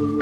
Hello,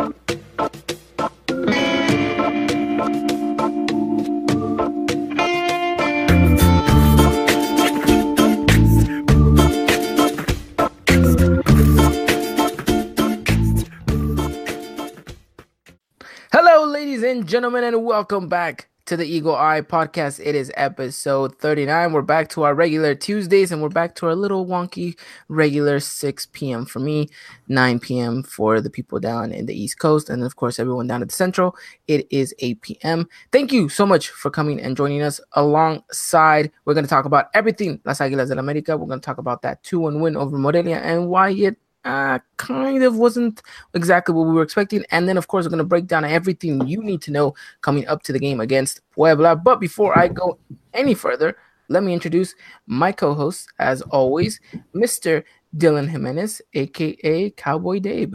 ladies and gentlemen, and welcome back to the Eagle Eye podcast. It is episode 39. We're back to our regular Tuesdays and we're back to our little wonky regular 6 p.m. for me, 9 p.m. for the people down in the East Coast, and of course, everyone down at the Central. It is 8 p.m. Thank you so much for coming and joining us alongside. We're going to talk about everything Las Águilas del América. We're going to talk about that 2 1 win over Morelia and why it uh, kind of wasn't exactly what we were expecting. And then, of course, we're going to break down everything you need to know coming up to the game against Puebla. But before I go any further, let me introduce my co host, as always, Mr. Dylan Jimenez, aka Cowboy Dave.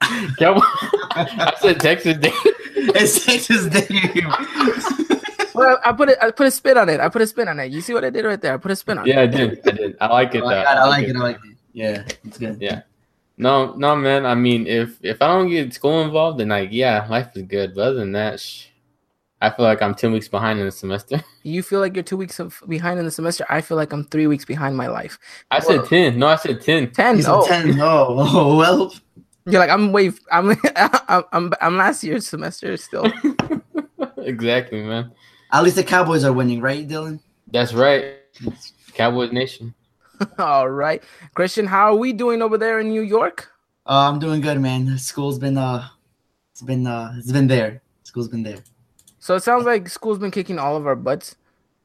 Cowboy. I said Texas Dave. It's Texas Dave. Well, I put it. I put a spin on it. I put a spin on it. You see what I did right there? I put a spin on Yeah, it. Yeah, I did. I did. I like it. Oh though. God, I like it. I like it. Yeah, it's good. Yeah. No, no, man. I mean, if if I don't get school involved, then like, yeah, life is good. But other than that, sh- I feel like I'm ten weeks behind in the semester. You feel like you're two weeks of behind in the semester. I feel like I'm three weeks behind my life. I said ten. No, I said ten. Ten. He's Oh, a 10. Oh, oh, well. you're like I'm way. I'm. I'm. I'm, I'm last year's semester still. exactly, man. At least the Cowboys are winning, right, Dylan? That's right. Cowboys Nation. All right, Christian, how are we doing over there in New York? Uh, I'm doing good, man. School's been uh, it's been uh, it's been there. School's been there. So it sounds like school's been kicking all of our butts,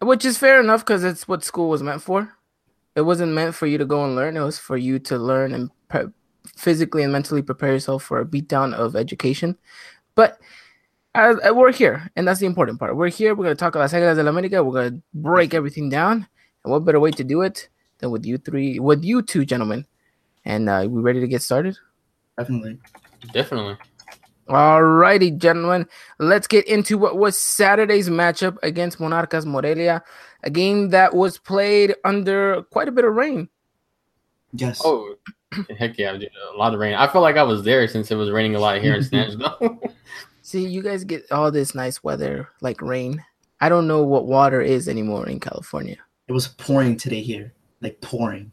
which is fair enough because it's what school was meant for. It wasn't meant for you to go and learn. It was for you to learn and pre- physically and mentally prepare yourself for a beatdown of education. But as, uh, we're here, and that's the important part. We're here. We're gonna talk about Águilas del América. We're gonna break everything down. And what better way to do it than with you three, with you two gentlemen? And uh, we ready to get started? Definitely. Definitely. All righty, gentlemen. Let's get into what was Saturday's matchup against Monarcas Morelia, a game that was played under quite a bit of rain. Yes. Oh, heck yeah, a lot of rain. I feel like I was there since it was raining a lot here in Nashville. See, you guys get all this nice weather like rain. I don't know what water is anymore in California. It was pouring today here, like pouring.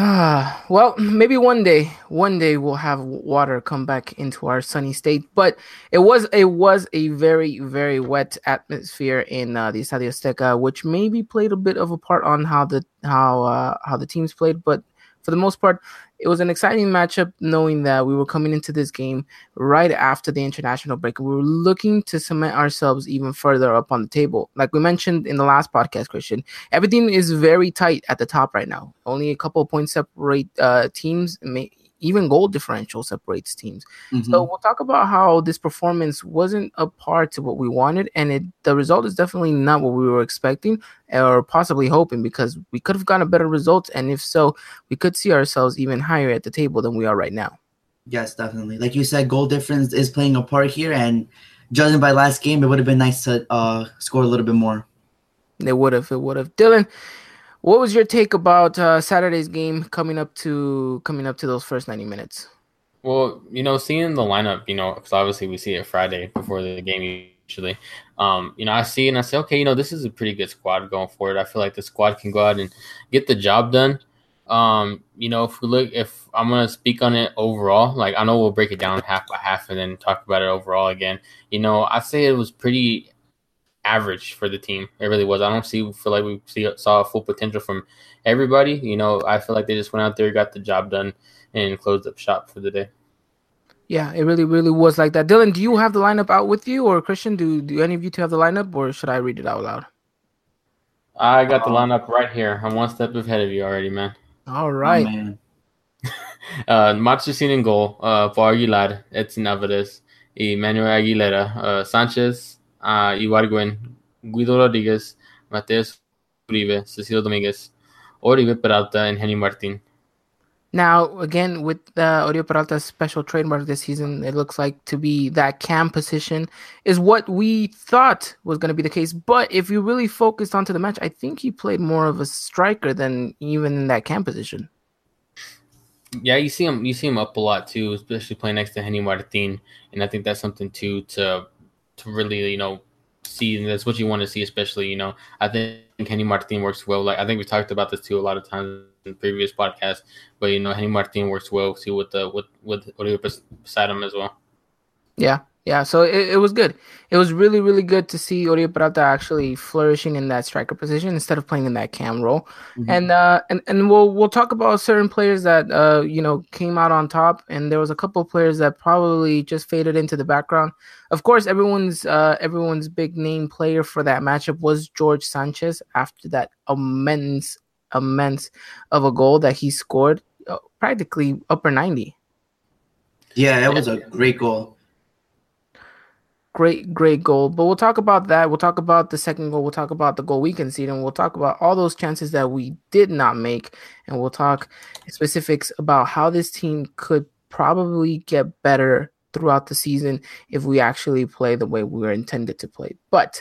Ah, well, maybe one day, one day we'll have water come back into our sunny state. But it was it was a very very wet atmosphere in uh, the Estadio Azteca, which maybe played a bit of a part on how the how uh, how the teams played. But for the most part, it was an exciting matchup, knowing that we were coming into this game right after the international break. We were looking to cement ourselves even further up on the table. Like we mentioned in the last podcast, Christian, everything is very tight at the top right now. Only a couple points separate uh, teams. May, even goal differential separates teams. Mhm. So we'll talk about how this performance wasn't a part to what we wanted, and it the result is definitely not what we were expecting or possibly hoping because we could have gotten a better result, and if so, we could see ourselves even higher at the table than we are right now. yes, definitely. Like you said, goal difference is playing a part here, and judging by last game, it would have been nice to uh score a little bit more. They would have, it would have. Dylan, what was your take about uh, Saturday's game coming up to coming up to those first ninety minutes? Well, you know, seeing the lineup, you know, because obviously we see it Friday before the game usually. Um, you know, I see and I say, okay, you know, this is a pretty good squad going forward. I feel like the squad can go out and get the job done. Um, you know, if we look, if I'm gonna speak on it overall, like I know we'll break it down half by half and then talk about it overall again. You know, I say it was pretty average for the team. It really was. I don't see feel like we see saw full potential from everybody. You know, I feel like they just went out there, got the job done, and closed up shop for the day. Yeah, it really, really was like that. Dylan, do you have the lineup out with you, or Christian? Do do any of you two have the lineup, or should I read it out loud? I got the lineup right here. I'm one step ahead of you already, man. All right. Oh, right. man. Uh, Marchesin in goal. Uh, for Aguilar, Edson Alvarez, Emmanuel Aguilera, uh, Sanchez, uh, Ibargüen, Guido Rodriguez, Mateus Uribe, Cecilio Dominguez, Oribe Peralta, and Henry Martin. Now, again, with uh, Oribe Peralta's special trademark this season, it looks like to be that cam position is what we thought was going to be the case. But if you really focused onto the match, I think he played more of a striker than even in that cam position. Yeah, you see him. You see him up a lot too, especially playing next to Henry Martin, and I think that's something too to to really you know see, that's what you want to see, especially you know. I think Henry Martin works well. Like I think we talked about this too a lot of times in previous podcasts, but you know Henry Martin works well too with the with with Oribe beside him as well. Yeah, yeah, so it, it was good. It was really, really good to see Oribe Peralta actually flourishing in that striker position instead of playing in that cam role. Mm-hmm. And uh, and and we'll we'll talk about certain players that uh you know came out on top, and there was a couple of players that probably just faded into the background. Of course, everyone's uh everyone's big name player for that matchup was George Sanchez after that immense immense of a goal that he scored, uh, practically upper ninety. Yeah, that was a great goal great, great goal. But we'll talk about that. We'll talk about the second goal. We'll talk about the goal we conceded. And we'll talk about all those chances that we did not make. And we'll talk specifics about how this team could probably get better throughout the season if we actually play the way we were intended to play. But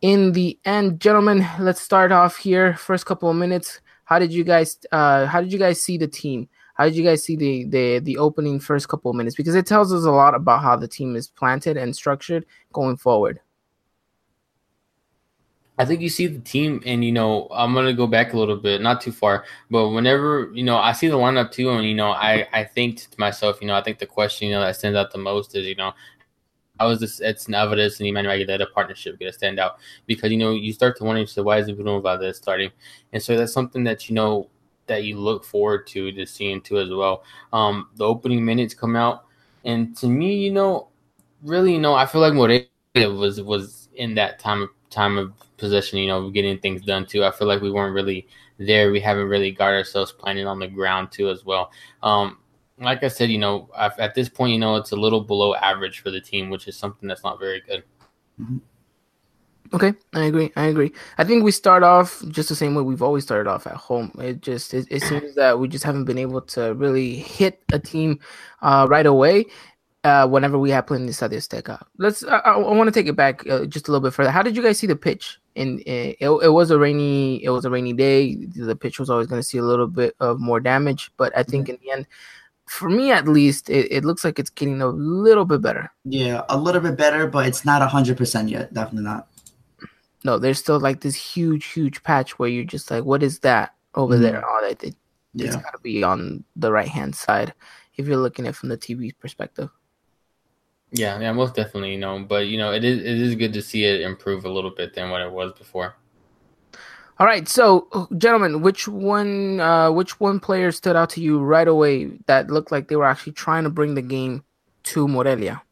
in the end, gentlemen, let's start off here. First couple of minutes. How did you guys uh how did you guys see the team? How did you guys see the the the opening first couple of minutes? Because it tells us a lot about how the team is planted and structured going forward. I think you see the team, and you know, I'm gonna go back a little bit, not too far, but whenever you know, I see the lineup too, and you know, I I think to myself, you know, I think the question you know that stands out the most is you know, how is this Edson Alvarez and Emmanuel Aguilera partnership to stand out? Because you know, you start to wonder, so why is Bruno Valdez starting? And so that's something that you know that you look forward to to seeing too as well. Um, the opening minutes come out, and to me, you know, really, you know, I feel like Morelia was was in that time of time of possession, you know, getting things done too. I feel like we weren't really there. We haven't really got ourselves planted on the ground too as well. Um, like I said, you know, at this point, you know, it's a little below average for the team, which is something that's not very good. Mm-hmm. Okay, I agree. I agree. I think we start off just the same way we've always started off at home. It just it, it seems that we just haven't been able to really hit a team uh, right away. Uh, whenever we have played in the Estadio Azteca. Let's. I, I, I want to take it back uh, just a little bit further. How did you guys see the pitch? And it, it was a rainy. It was a rainy day. The pitch was always going to see a little bit of more damage, but I think in the end, for me at least, it, it looks like it's getting a little bit better. Yeah, a little bit better, but it's not hundred percent yet. Definitely not no, there's still like this huge, huge patch where you're just like, what is that over mm-hmm. there? Oh, it, it, yeah. it's got to be on the right hand side if you're looking at it from the TV perspective. Yeah, yeah, most definitely, you know, but you know, it is it is good to see it improve a little bit than what it was before. All right, so gentlemen, which one uh which one player stood out to you right away that looked like they were actually trying to bring the game to Morelia?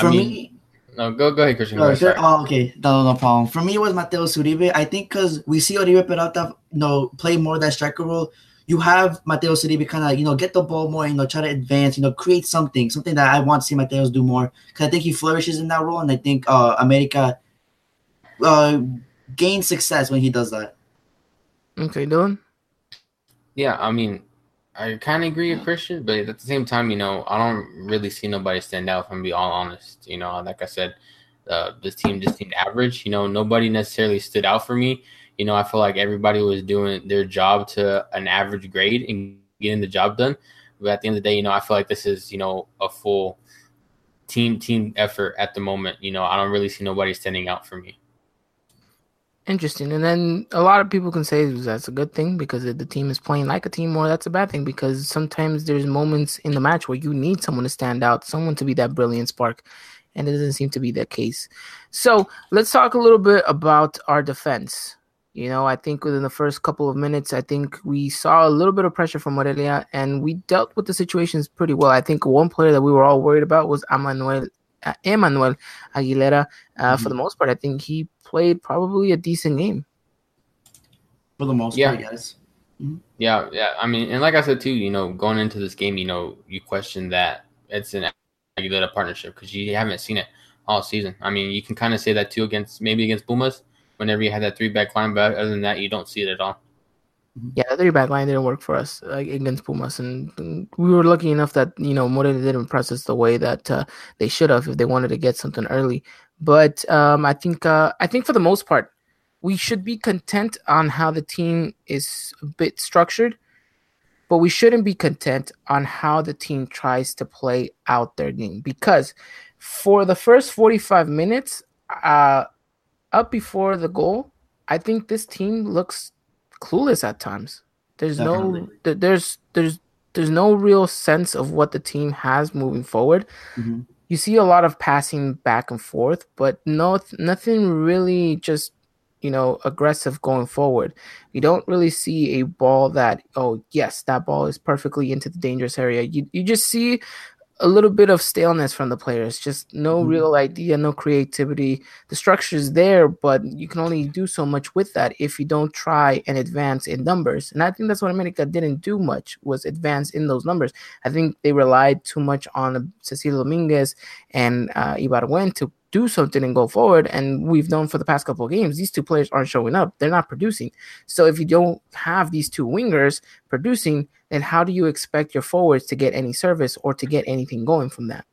For mean, me, no, go go ahead, Christian. Go ahead, oh, okay, no, no problem. For me, it was Mateus Uribe. I think because we see Oribe Peralta, you know, play more that striker role. You have Mateus Uribe kind of, you know, get the ball more, you know, try to advance, you know, create something, something that I want to see Mateus do more. Because I think he flourishes in that role, and I think uh, America uh, gains success when he does that. Okay, Dylan. Yeah, I mean, I kind of agree with Christian, but at the same time, you know, I don't really see nobody stand out. If I'm be all honest, you know, like I said, uh, this team just seemed average. You know, nobody necessarily stood out for me. You know, I feel like everybody was doing their job to an average grade and getting the job done. But at the end of the day, you know, I feel like this is you know a full team team effort at the moment. You know, I don't really see nobody standing out for me. Interesting. And then a lot of people can say that's a good thing because the team is playing like a team, or that's a bad thing because sometimes there's moments in the match where you need someone to stand out, someone to be that brilliant spark. And it doesn't seem to be that case. So let's talk a little bit about our defense. You know, I think within the first couple of minutes, I think we saw a little bit of pressure from Morelia and we dealt with the situations pretty well. I think one player that we were all worried about was Emmanuel uh, Emmanuel Aguilera. Uh, mm-hmm. For the most part, I think he played probably a decent game. For the most yeah. part, yes. Mm-hmm. Yeah, yeah. I mean, and like I said too, you know, going into this game, you know, you question that it's an Aguilera partnership because you haven't seen it all season. I mean, you can kind of say that too against maybe against Pumas whenever you had that three back line, but other than that, you don't see it at all. Mm-hmm. Yeah, the three back line didn't work for us uh, against Pumas, and, and, we were lucky enough that you know Morelia didn't press us the way that uh, they should have if they wanted to get something early. But um, I think uh, I think for the most part, we should be content on how the team is a bit structured. but we shouldn't be content on how the team tries to play out their game because for the first 45 minutes, uh, up before the goal, I think this team looks clueless at times. There's Definitely. no th- there's there's there's no real sense of what the team has moving forward. Mm-hmm. You see a lot of passing back and forth, but no nothing really just you know aggressive going forward. You don't really see a ball that oh yes that ball is perfectly into the dangerous area. You you just see a little bit of staleness from the players. Just no mm-hmm. real idea, no creativity. The structure is there, but you can only do so much with that if you don't try and advance in numbers. And I think that's what America didn't do much was advance in those numbers. I think they relied too much on Cecilio Dominguez and uh, Ibargüen to do something and go forward. And we've known for the past couple of games, these two players aren't showing up. They're not producing. So if you don't have these two wingers producing, then how do you expect your forwards to get any service or to get anything going from that?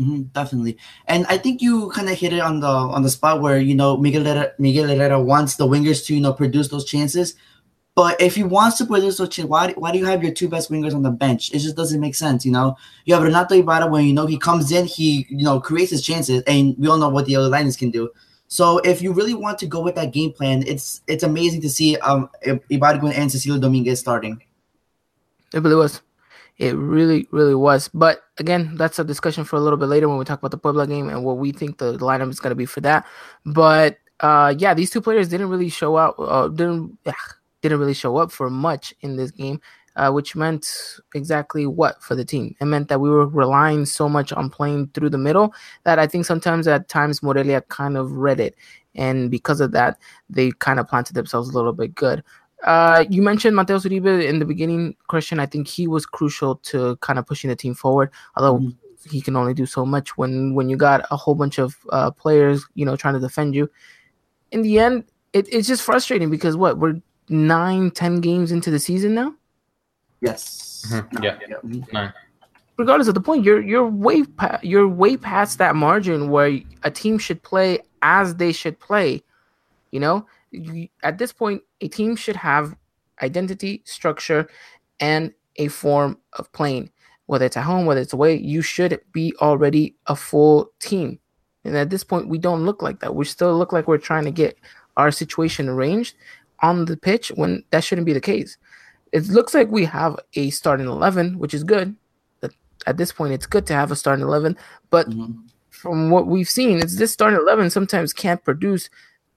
Mm-hmm, definitely, and I think you kind of hit it on the on the spot where you know Miguel Herrera, Miguel Herrera wants the wingers to you know produce those chances, but if he wants to produce those chances, why why do you have your two best wingers on the bench? It just doesn't make sense, you know. You have Renato Ibarra when you know he comes in, he you know creates his chances, and we all know what the other liners can do. So if you really want to go with that game plan, it's it's amazing to see um Ibarra and Cecilio Dominguez starting. It really was. It really, really was. But again, that's a discussion for a little bit later when we talk about the Puebla game and what we think the lineup is going to be for that. But uh, yeah, these two players didn't really show up. Uh, didn't ugh, didn't really show up for much in this game, uh, which meant exactly what for the team. It meant that we were relying so much on playing through the middle that I think sometimes at times Morelia kind of read it, and because of that, they kind of planted themselves a little bit good. Uh, you mentioned Mateus Uribe in the beginning, Christian. I think he was crucial to kind of pushing the team forward, although mm-hmm. he can only do so much when when you got a whole bunch of uh, players, you know, trying to defend you. In the end, it, it's just frustrating because what we're nine, ten games into the season now. Yes. Mm-hmm. Yeah. yeah. Nine. Regardless of the point, you're you're way pa- you're way past that margin where a team should play as they should play. You know, at this point, a team should have identity, structure, and a form of playing. Whether it's at home, whether it's away, you should be already a full team. And at this point, we don't look like that. We still look like we're trying to get our situation arranged on the pitch when that shouldn't be the case. It looks like we have a starting 11, which is good. At this point, it's good to have a starting 11. But mm-hmm. from what we've seen, it's this starting 11 sometimes can't produce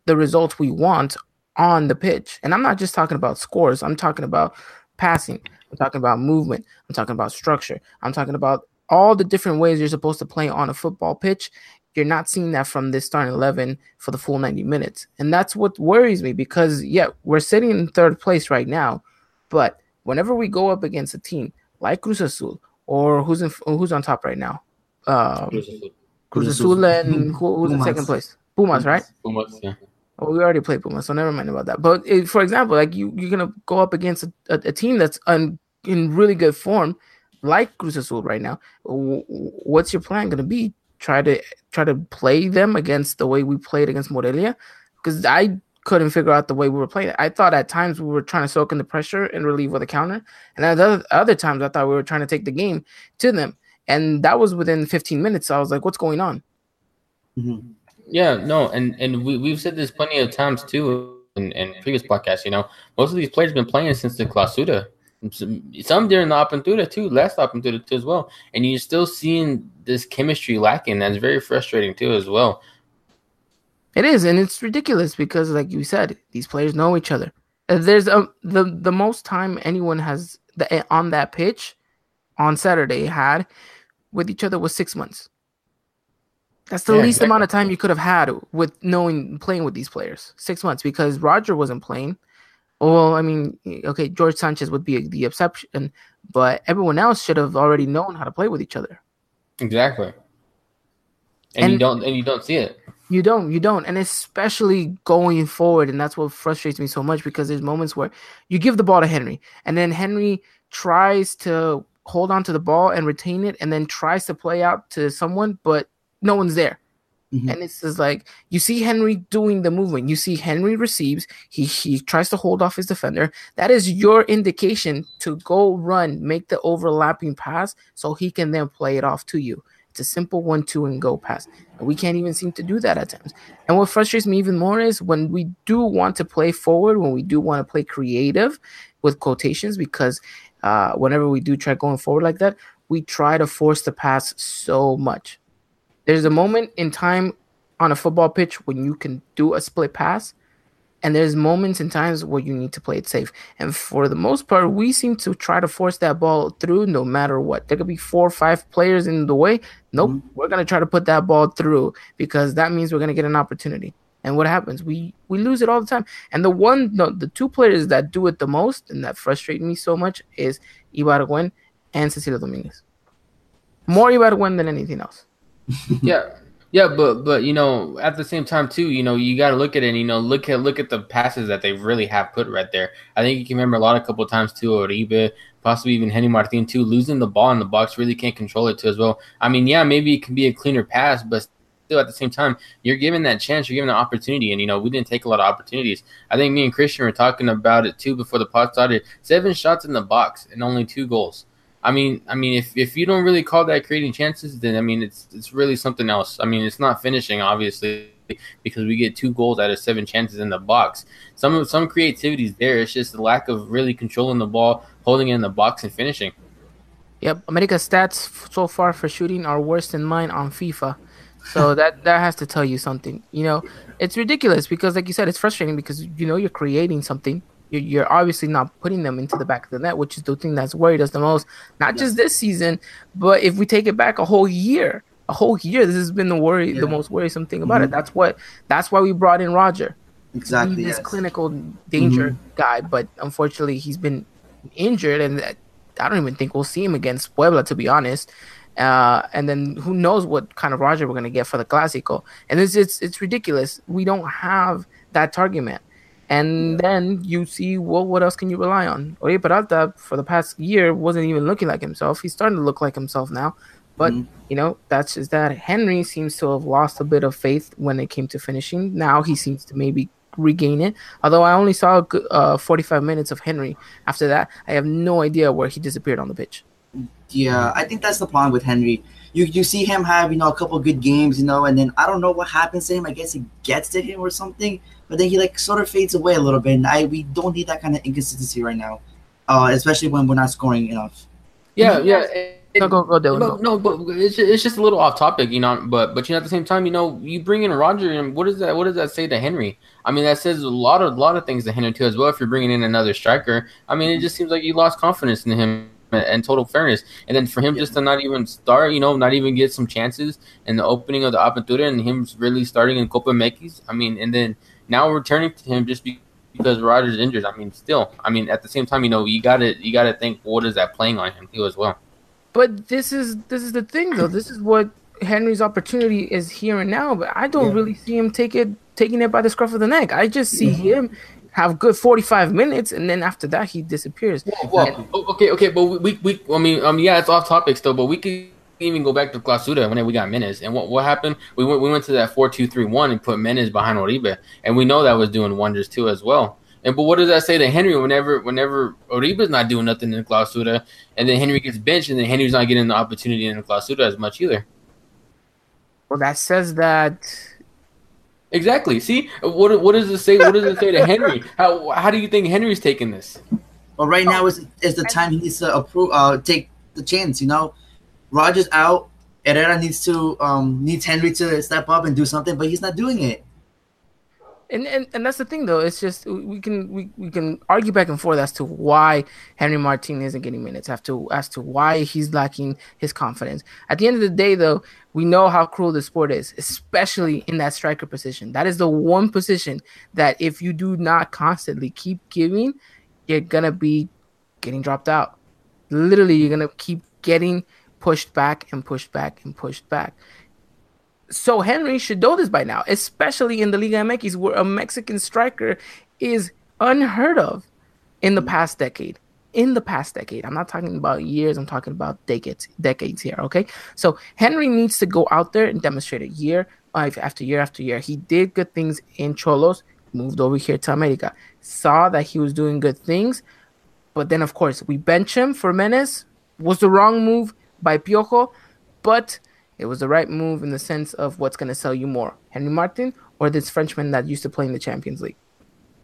the results we want on the pitch. And I'm not just talking about scores, I'm talking about passing, I'm talking about movement, I'm talking about structure, I'm talking about all the different ways you're supposed to play on a football pitch. You're not seeing that from this starting 11 for the full 90 minutes. And that's what worries me because, yeah, we're sitting in third place right now. But whenever we go up against a team like Cruz Azul or who's in, who's on top right now? Um, Cruz Azul and who, who's in second place? Pumas, right? Pumas, yeah. Well, we already played Puma, so never mind about that. But it, for example, like you, you're gonna go up against a, a, a team that's un, in really good form, like Cruz Azul right now. What's your plan gonna be? Try to try to play them against the way we played against Morelia, because I couldn't figure out the way we were playing. I thought at times we were trying to soak in the pressure and relieve with a counter, and at other, other times I thought we were trying to take the game to them. And that was within 15 minutes. So I was like, "What's going on?" Mm-hmm. Yeah, no, and and we we've said this plenty of times too in, in previous podcasts. You know, most of these players have been playing since the Clausura. Some during the Apertura too, last Apertura too as well, and you're still seeing this chemistry lacking. That's very frustrating too as well. It is, and it's ridiculous because, like you said, these players know each other. There's a the the most time anyone has the on that pitch on Saturday had with each other was six months. That's the yeah, least exactly. amount of time you could have had with knowing playing with these players. Six months because Roger wasn't playing. Well, I mean, okay, George Sanchez would be the exception, but everyone else should have already known how to play with each other. Exactly. And, and you don't and you don't see it. You don't, you don't, and especially going forward, and that's what frustrates me so much because there's moments where you give the ball to Henry, and then Henry tries to hold on to the ball and retain it, and then tries to play out to someone, but no one's there. Mm-hmm. And it's just like you see Henry doing the movement. You see Henry receives. He he tries to hold off his defender. That is your indication to go run, make the overlapping pass, so he can then play it off to you. It's a simple one, two, and go pass. And we can't even seem to do that at times. And what frustrates me even more is when we do want to play forward, when we do want to play creative with quotations, because uh, whenever we do try going forward like that, we try to force the pass so much. There's a moment in time on a football pitch when you can do a split pass, and there's moments and times where you need to play it safe. And for the most part, we seem to try to force that ball through no matter what. There could be four or five players in the way. Nope, mm-hmm. we're gonna try to put that ball through because that means we're gonna get an opportunity. And what happens? We we lose it all the time. And the one, no, the two players that do it the most and that frustrate me so much is Ibargüen and Cecilio Dominguez. More Ibargüen than anything else. Yeah. Yeah, but but you know, at the same time too, you know, you got to look at it. And, you know, look at look at the passes that they really have put right there. I think you can remember a lot, of couple of times too, Oribe, possibly even Henry Martin too, losing the ball in the box really can't control it too as well. I mean, yeah, maybe it can be a cleaner pass, but still at the same time, you're given that chance, you're given the opportunity, and you know, we didn't take a lot of opportunities. I think me and Christian were talking about it too before the pod started. Seven shots in the box and only two goals. I mean, I mean, if, if you don't really call that creating chances, then I mean, it's it's really something else. I mean, it's not finishing, obviously, because we get two goals out of seven chances in the box. Some some creativity is there. It's just the lack of really controlling the ball, holding it in the box, and finishing. Yep, America's stats so far for shooting are worse than mine on FIFA. So that that has to tell you something. You know, it's ridiculous because, like you said, it's frustrating because you know you're creating something you're, you're obviously not putting them into the back of the net, which is the thing that's worried us the most. Not just this season, but if we take it back a whole year, a whole year, this has been the worry, yeah. the most worrisome thing about mm-hmm. it. That's what. That's why we brought in Roger. Exactly. This yes. clinical danger mm-hmm. guy, but unfortunately, he's been injured, and I don't even think we'll see him against Puebla, to be honest. Uh, and then who knows what kind of Roger we're gonna get for the Clásico? And it's it's it's ridiculous. We don't have that target man. And then you see, well, what else can you rely on? Oribe Peralta, for the past year, wasn't even looking like himself. He's starting to look like himself now. But, mm-hmm. you know, that's just that. Henry seems to have lost a bit of faith when it came to finishing. Now he seems to maybe regain it. Although I only saw uh, 45 minutes of Henry. After that, I have no idea where he disappeared on the pitch. Yeah, I think that's the problem with Henry. You you see him have you know a couple good games, you know, and then I don't know what happens to him. I guess it gets to him or something but then he like sort of fades away a little bit. And I we don't need that kind of inconsistency right now, uh, especially when we're not scoring enough. Yeah, yeah. no, go, go, Dylan, no, no, but it's just, it's just a little off topic, you know. But but you know, at the same time, you know, you bring in Roger, and what does that what does that say to Henry? I mean, that says a lot of a lot of things to Henry too as well. If you're bringing in another striker, I mean, it just seems like you lost confidence in him and total fairness. And then for him yeah. just to not even start, you know, not even get some chances in the opening of the Apertura and him really starting in Copa MX. I mean, and then now returning to him just because Rogers injured. I mean, still, I mean, at the same time, you know, you got to you got to think what is that playing on him too as well. But this is this is the thing though. This is what Henry's opportunity is here and now. But I don't yeah. really see him take it taking it by the scruff of the neck. I just see mm-hmm. him have good 45 minutes and then after that he disappears. Well, well and, okay, okay, but we, we, I mean, um, yeah, it's off topic still, but we could even go back to Clausura whenever we got Ménez. And what, what happened? We went we went to that four two three one and put Ménez behind Oribe, and we know that was doing wonders too as well. And but what does that say to Henry whenever whenever Oribe's not doing nothing in Clausura, and then Henry gets benched, and then Henry's not getting the opportunity in Clausura as much either. Well, that says that. Exactly. See what what does it say? What does it say to Henry? How how do you think Henry's taking this? Well, right now is is the time he needs to approve, uh, take the chance. You know, Rogers out. Herrera needs to um needs Henry to step up and do something, but he's not doing it. And, and and that's the thing though. It's just we can we, we can argue back and forth as to why Henry Martin isn't getting minutes, as to as to why he's lacking his confidence. At the end of the day, though, we know how cruel the sport is, especially in that striker position. That is the one position that if you do not constantly keep giving, you're gonna be getting dropped out. Literally, you're gonna keep getting pushed back and pushed back and pushed back. So Henry should know this by now, especially in the Liga MX, where a Mexican striker is unheard of in the mm. past decade. In the past decade. I'm not talking about years, I'm talking about decades, decades here, okay? So Henry needs to go out there and demonstrate it year after year after year. He did good things in Xolos, moved over here to America, saw that he was doing good things, but then of course we bench him for Ménez. Was the wrong move by Piojo, but it was the right move in the sense of what's going to sell you more, Henry Martin or this Frenchman that used to play in the Champions League.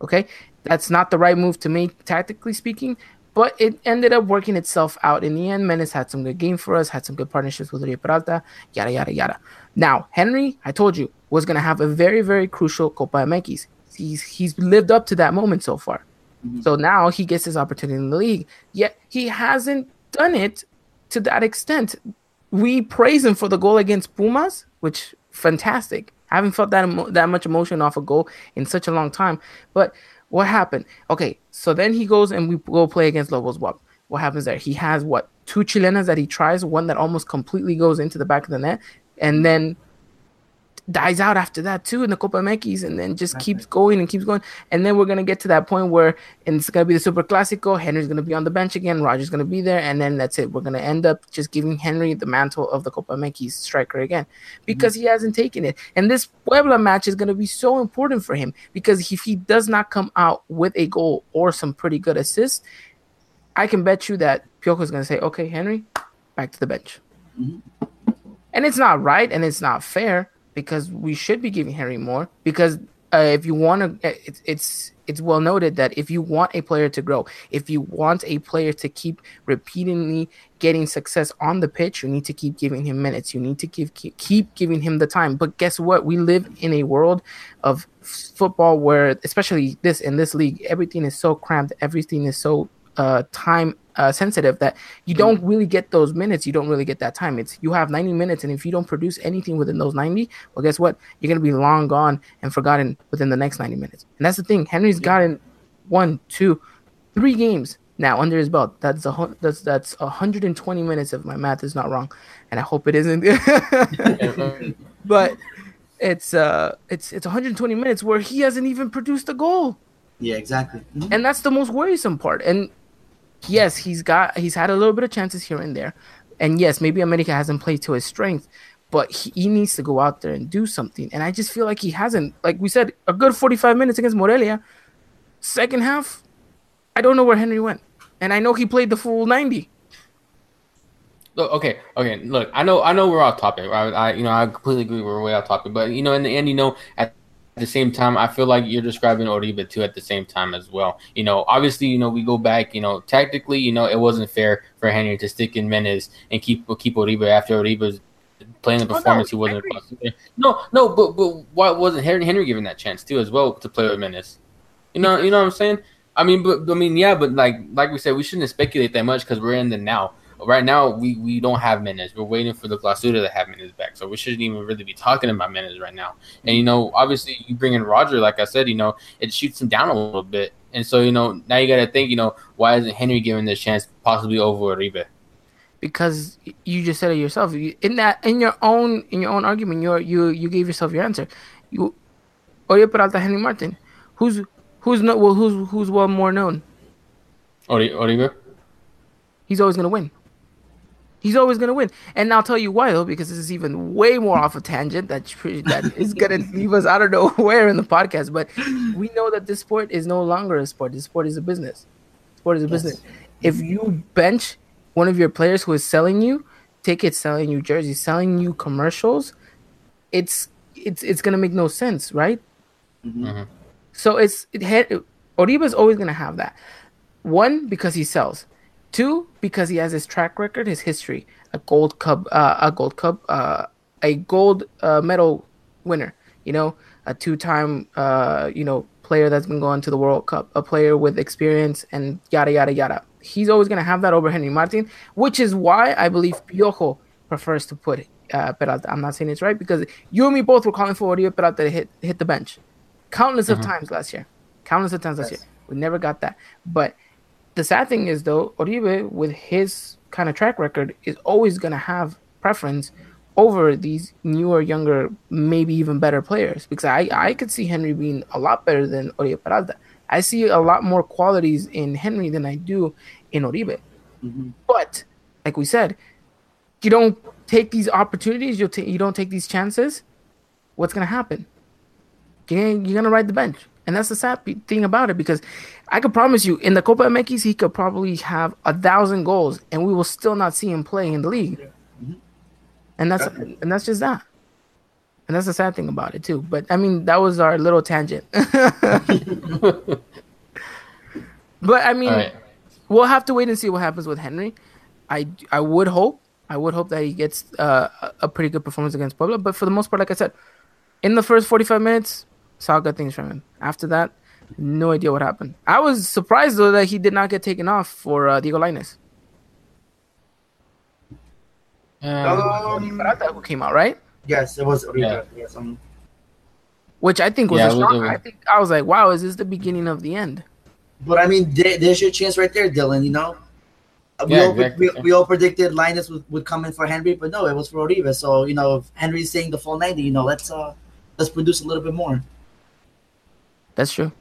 Okay, that's not the right move to make tactically speaking, but it ended up working itself out in the end. Ménez had some good game for us, had some good partnerships with Oribe Peralta, yada yada yada. Now Henry, I told you, was going to have a very very crucial Copa MX. He's he's lived up to that moment so far. Mm-hmm. So now he gets his opportunity in the league. Yet he hasn't done it to that extent. We praise him for the goal against Pumas, which fantastic. I haven't felt that emo- that much emotion off a goal in such a long time. But what happened? Okay, so then he goes and we go play against Lobos BUAP. What happens there? He has what two chilenas that he tries, one that almost completely goes into the back of the net, and then dies out after that too in the Copa MX and then just keeps going and keeps going. And then we're gonna get to that point where and it's gonna be the Super Classico. Henry's gonna be on the bench again. Roger's gonna be there, and then that's it. We're gonna end up just giving Henry the mantle of the Copa MX striker again because mm-hmm. he hasn't taken it. And this Puebla match is gonna be so important for him because if he does not come out with a goal or some pretty good assists, I can bet you that Piojo is gonna say, "Okay, Henry, back to the bench." Mm-hmm. And it's not right and it's not fair because we should be giving Henry more because uh, if you want to, uh, it's, it's it's well noted that if you want a player to grow, if you want a player to keep repeatedly getting success on the pitch, you need to keep giving him minutes. You need to keep, keep giving him the time. But guess what? We live in a world of football where, especially this in this league, everything is so cramped. Everything is so uh, time uh, sensitive that you don't really get those minutes. You don't really get that time. It's you have 90 minutes, and if you don't produce anything within those 90, well, guess what? You're gonna be long gone and forgotten within the next 90 minutes. And that's the thing. Henry's gotten one, two, three games now under his belt. That's a that's that's 120 minutes if my math is not wrong, and I hope it isn't. but it's uh it's it's 120 minutes where he hasn't even produced a goal. Yeah, exactly. And that's the most worrisome part. And yes, he's got he's had a little bit of chances here and there, and yes, maybe America hasn't played to his strength, but he, he, needs to go out there and do something. And I just feel like he hasn't. Like we said, a good forty-five minutes against Morelia. Second half, I don't know where Henry went, and I know he played the full ninety. Look, okay, okay. Look, I know, I know we're off topic. I, I, you know, I completely agree we're way off topic. But you know, in the end, you know, at the same time, I feel like you're describing Oribe too at the same time as well. You know, obviously, you know, we go back, you know, tactically, you know, it wasn't fair for Henry to stick in Ménez and keep keep Oribe after Oribe's playing the performance oh, no, he wasn't. No, no, but but why wasn't Henry Henry given that chance too as well to play with Ménez? You know, you know what I'm saying? I mean, but I mean, yeah, but like like we said, we shouldn't speculate that much because we're in the now right now we, we don't have Ménez. We're waiting for the Clausura to have Ménez back. So we shouldn't even really be talking about Ménez right now. And you know, obviously you bring in Roger, like I said, you know, it shoots him down a little bit. And so, you know, now you gotta think, you know, why isn't Henry given this chance possibly over Oribe? Because you just said it yourself. In that in your own in your own argument, you you you gave yourself your answer. You Oribe Peralta Henry Martin. Who's who's not well who's who's well more known? Oribe? He's always gonna win. He's always going to win. And I'll tell you why, though, because this is even way more off a tangent that, that is going to leave us, I don't know where in the podcast, but we know that this sport is no longer a sport. This sport is a business. Sport is a yes. business. If you bench one of your players who is selling you tickets, selling you jerseys, selling you commercials, it's it's it's gonna make no sense, right? Mm-hmm. mm-hmm. So it's it had Oribe is always gonna have that. One because he sells. Two, because he has his track record, his history, a gold cup, uh, a gold cup, uh, a gold uh, medal winner. You know, a two-time, uh, you know, player that's been going to the World Cup, a player with experience, and yada yada yada. He's always gonna have that over Henry Martin, which is why I believe Piojo prefers to put uh, Peralta. I'm not saying it's right because you and me both were calling for Oribe Peralta to hit hit the bench, countless mm-hmm. of times last year, countless of times yes. last year. We never got that, but the sad thing is though, Oribe with his kind of track record is always gonna have preference over these newer, younger, maybe even better players. Because I, I could see Henry being a lot better than Oribe Peralta. I see a lot more qualities in Henry than I do in Oribe. Mhm. But like we said, you don't take these opportunities, you take you don't take these chances. What's gonna happen? You're you're gonna ride the bench, and that's the sad pe- thing about it. Because I could promise you, in the Copa MX, he could probably have a thousand goals, and we will still not see him playing in the league. And that's and that's just that. And that's the sad thing about it too. But I mean, that was our little tangent. but I mean, All right. we'll have to wait and see what happens with Henry. I I would hope I would hope that he gets uh, a- a pretty good performance against Puebla. But for the most part, like I said, in the first forty five minutes, saw good things from him. After that, no idea what happened. I was surprised though that he did not get taken off for uh, Diego Lainez. Um, Um, Barata who came out right, yes, it was Oribe. Yeah. Yes, um, which I think was Yeah, a it was- strong. it was- I think I was like, wow, is this the beginning of the end? but I mean, there, there's your chance right there, Dylan. You know, we, Yeah, all, exactly. we, we all predicted Lainez would, would come in for Henry, but no, it was for Oribe. So you know, if Henry's saying the full ninety, you know, let's uh let's produce a little bit more. That's true.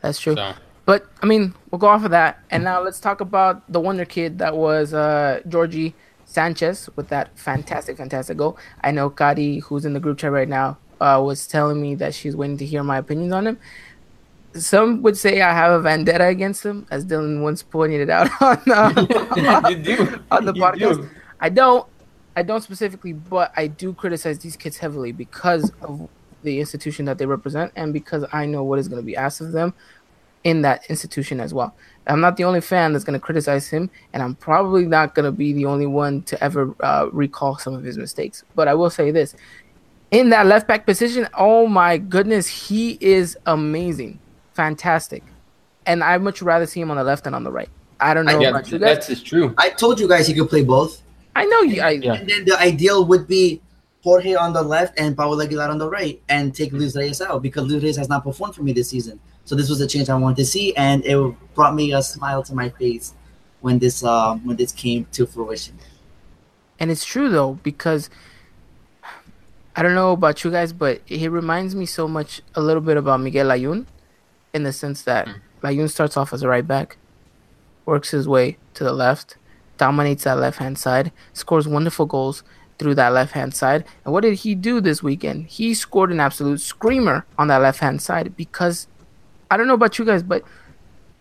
That's true. so, But I mean, we'll go off of that, and now let's talk about the wonder kid that was uh, Georgie Sanchez with that fantastic, fantastic goal. I know Kadi, who's in the group chat right now, uh, was telling me that she's waiting to hear my opinions on him. Some would say I have a vendetta against him, as Dylan once pointed it out on uh, do. on the You podcast. do. I don't, I don't specifically, but I do criticize these kids heavily because of the institution that they represent, and because I know what is going to be asked of them in that institution as well. I'm not the only fan that's going to criticize him, and I'm probably not going to be the only one to ever uh, recall some of his mistakes. But I will say this: in that left back position, oh my goodness, he is amazing, fantastic, and I'd much rather see him on the left than on the right. I don't know Yeah, about you guys. that's just true. I told you guys he could play both, I know you. I, Yeah. and then the ideal would be Jorge on the left and Paulo Aguilar on the right, and take Luis Reyes out because Luis Reyes has not performed for me this season. So this was a change I wanted to see, and it brought me a smile to my face when this uh, when this came to fruition. And it's true though, because I don't know about you guys, but he reminds me so much a little bit about Miguel Layun in the sense that Layun starts off as a right back, works his way to the left, dominates that left hand side, scores wonderful goals through that left hand side. And what did he do this weekend? He scored an absolute screamer on that left hand side because I don't know about you guys, but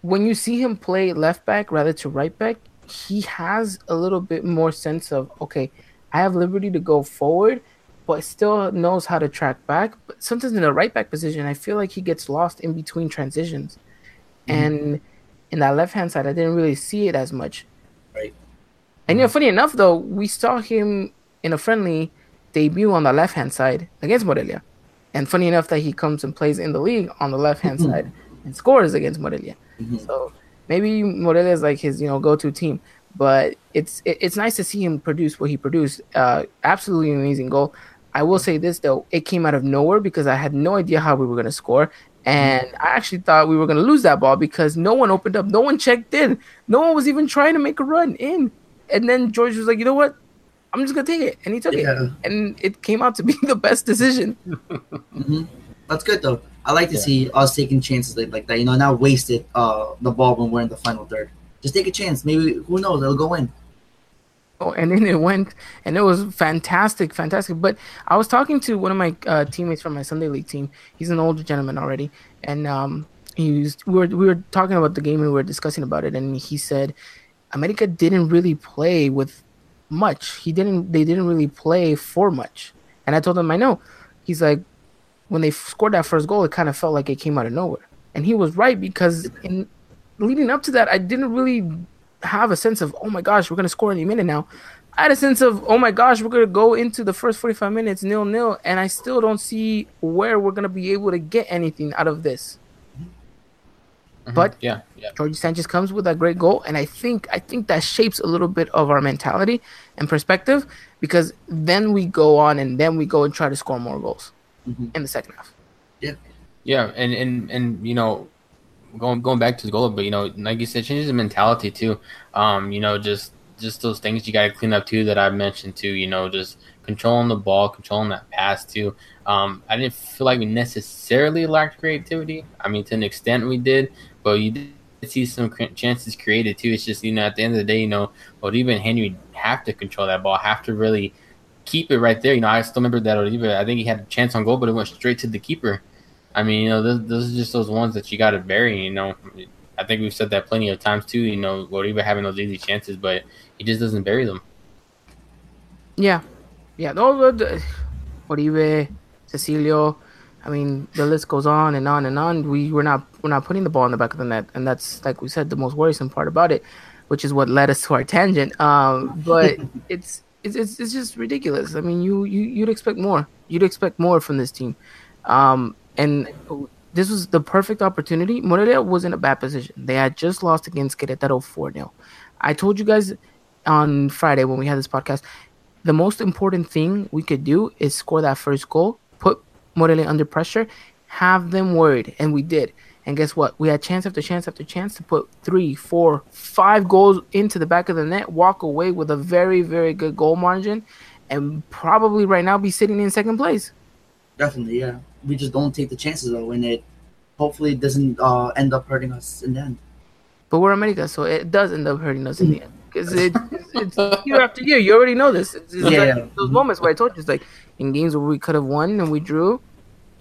when you see him play left back rather to right back, he has a little bit more sense of okay, I have liberty to go forward, but still knows how to track back. But sometimes in the right back position, I feel like he gets lost in between transitions, mm-hmm. and in that left hand side, I didn't really see it as much. Right. And you know, funny enough though, we saw him in a friendly debut on the left hand side against Morelia, and funny enough that he comes and plays in the league on the left hand side and scores against Morelia. Mhm. So maybe Morelia is like his you know go to team, but it's it, it's nice to see him produce what he produced. Uh, absolutely amazing goal. I will say this though, it came out of nowhere because I had no idea how we were gonna score. And I actually thought we were gonna lose that ball because no one opened up, no one checked in, no one was even trying to make a run in. And then George was like, you know what? I'm just gonna take it, and he took Yeah. it, and it came out to be the best decision. hmm That's good though. I like to Yeah. see us taking chances like, like that. You know, not wasted uh, the ball when we're in the final third. Just take a chance. Maybe who knows? It'll go in. Oh, and then it went, and it was fantastic, fantastic. But I was talking to one of my uh, teammates from my Sunday league team. He's an older gentleman already, and um, he was, we were we were talking about the game and we were discussing about it, and he said, America didn't really play with much. He didn't. They didn't really play for much. And I told him I know. He's like, when they scored that first goal, it kind of felt like it came out of nowhere, and he was right because in leading up to that, I didn't really have a sense of oh my gosh, we're gonna score any minute now. I had a sense of oh my gosh, we're gonna go into the first forty five minutes nil nil, and I still don't see where we're gonna be able to get anything out of this. Mhm. But- yeah, yeah, Jorge Sanchez comes with a great goal, and I think I think that shapes a little bit of our mentality and perspective because then we go on and then we go and try to score more goals Mhm. in the second half. yeah, and and and you know, going going back to the goal, but you know, like you said, changes the mentality too. Um, you know, just just those things you got to clean up too that I mentioned too. You know, just controlling the ball, controlling that pass too. Um, I didn't feel like we necessarily lacked creativity. I mean, to an extent we did, but you did see some chances created too. It's just you know at the end of the day, you know, Oribe and Henry have to control that ball, have to really keep it right there. You know, I still remember that Oribe. I think he had a chance on goal, but it went straight to the keeper. I mean, you know, those, those are just those ones that you got to bury. You know, I think we've said that plenty of times too. You know, Oribe having those easy chances, but he just doesn't bury them. Yeah, yeah. Those Oribe, Cecilio. I mean, the list goes on and on and on. We we're not we're not putting the ball in the back of the net, and that's like we said the most worrisome part about it, which is what led us to our tangent. Um, but it's it's it's, it's just ridiculous. I mean, you you you'd expect more. You'd expect more from this team, um, and this was the perfect opportunity. Morelia was in a bad position. They had just lost against Querétaro four 0 I told you guys on Friday when we had this podcast, the most important thing we could do is score that first goal, put Morelia under pressure, have them worried, and we did. And guess what? We had chance after chance after chance to put three, four, five goals into the back of the net, walk away with a very, very good goal margin, and probably right now be sitting in second place. Definitely, yeah. We just don't take the chances though, and it hopefully it doesn't uh, end up hurting us in the end. But we're America, so it does end up hurting us in the end because it, it's, year after year. You already know this. It's, it's yeah, like those mm-hmm. moments where I told you, it's like in games where we could have won and we drew,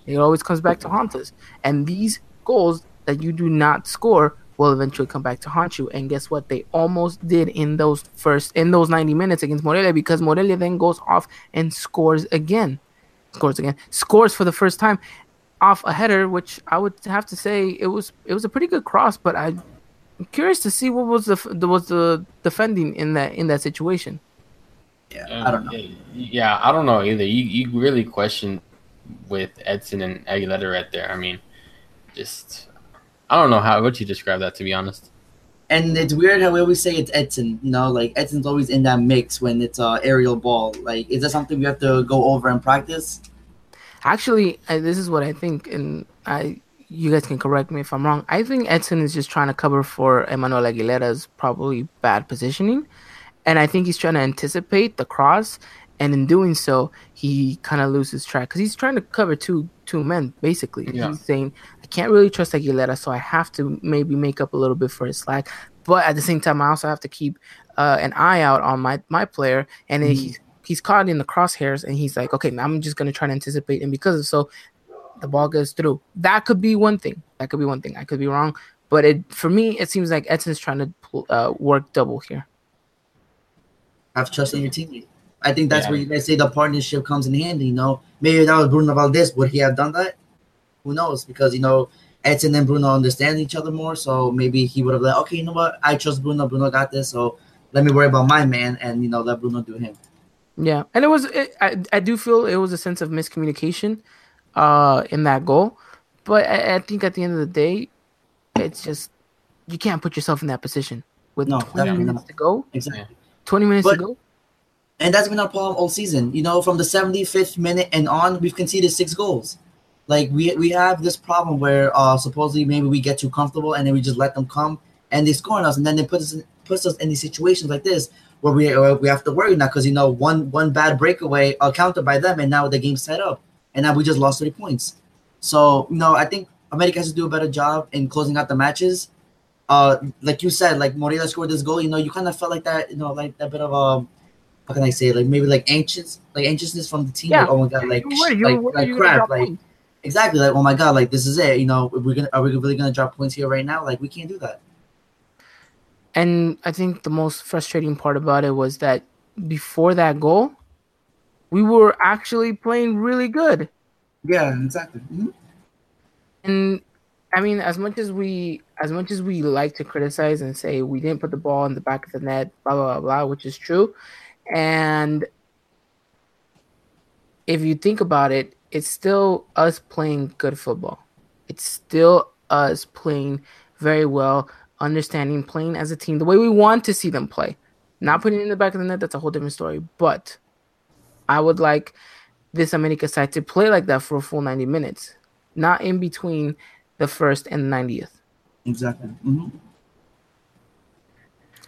it always comes back to haunt us. And these goals that you do not score will eventually come back to haunt you. And guess what? They almost did in those first in those 90 minutes against Morelia because Morelia then goes off and scores again. Scores again. Scores for the first time off a header, which I would have to say it was it was a pretty good cross, but I I'm curious to see what was the was the defending in that in that situation. Yeah, um, I don't know. Yeah, I don't know either. You you really question with Edson and Aguilera right there. I mean, just I don't know how would you describe that to be honest. And it's weird how we always say it's Edson. You know, like Edson's always in that mix when it's a aerial ball. Like, is that something we have to go over and practice? Actually, I, this is what I think, and I you guys can correct me if I'm wrong. I think Edson is just trying to cover for Emmanuel Aguilera's probably bad positioning, and I think he's trying to anticipate the cross, and in doing so, he kind of loses track because he's trying to cover two two men basically. Yeah. He's saying I can't really trust Aguilera, so I have to maybe make up a little bit for his slack, but at the same time, I also have to keep uh, an eye out on my my player, and mm. he's he's caught in the crosshairs, and he's like, okay, now I'm just gonna try to anticipate, and because of so, the ball goes through. That could be one thing. That could be one thing. I could be wrong, but it for me it seems like Edson's trying to pull, uh, work double here. Have trust in your teammate. I think that's yeah. where you guys say the partnership comes in handy. You know, maybe that was Bruno Valdez. Would he have done that? Who knows? Because you know, Edson and Bruno understand each other more, so maybe he would have like, okay, you know what? I trust Bruno. Bruno got this, so let me worry about my man, and you know, let Bruno do him. Yeah, and it was. It, I I do feel it was a sense of miscommunication uh, in that goal. But I, I, think at the end of the day, it's just you can't put yourself in that position with no, 20 minutes not. to go. Exactly. 20 minutes but, to go. And that's been our problem all season. You know, from the 75th minute and on, we've conceded six goals. Like we we have this problem where uh supposedly maybe we get too comfortable and then we just let them come and they score on us and then they put us in, puts us in these situations like this where we where we have to worry now because you know one one bad breakaway uh, countered by them and now the game's set up and now we just lost three points. So you know, I think America has to do a better job in closing out the matches. Uh, like you said, like Morelia scored this goal. You know, you kind of felt like that. You know, like that bit of a how can I say, like maybe like anxious, like anxiousness from the team. Yeah. Like, oh my god, like like, like crap, like exactly, like oh my god, like this is it. You know, we're gonna are we really gonna drop points here right now? Like we can't do that. And I think the most frustrating part about it was that before that goal, we were actually playing really good. Yeah, exactly. Mm-hmm. And I mean, as much as we as much as we like to criticize and say we didn't put the ball in the back of the net, blah blah blah, blah which is true. And if you think about it, it's still us playing good football. It's still us playing very well, understanding, playing as a team the way we want to see them play. Not putting it in the back of the net, that's a whole different story. But I would like this America side to play like that for a full 90 minutes, not in between the first and 90th. Exactly. Mm-hmm.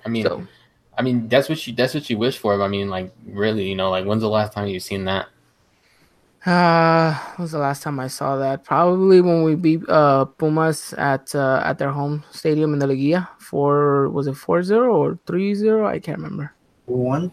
I mean, so. I mean, that's what you that's what you wish for. I mean, like really, you know, like when's the last time you've seen that? Uh, was the last time I saw that? Probably when we beat uh Pumas at uh, at their home stadium in the Liguilla. For was it 4-0 or 3-0? I can't remember. Four one,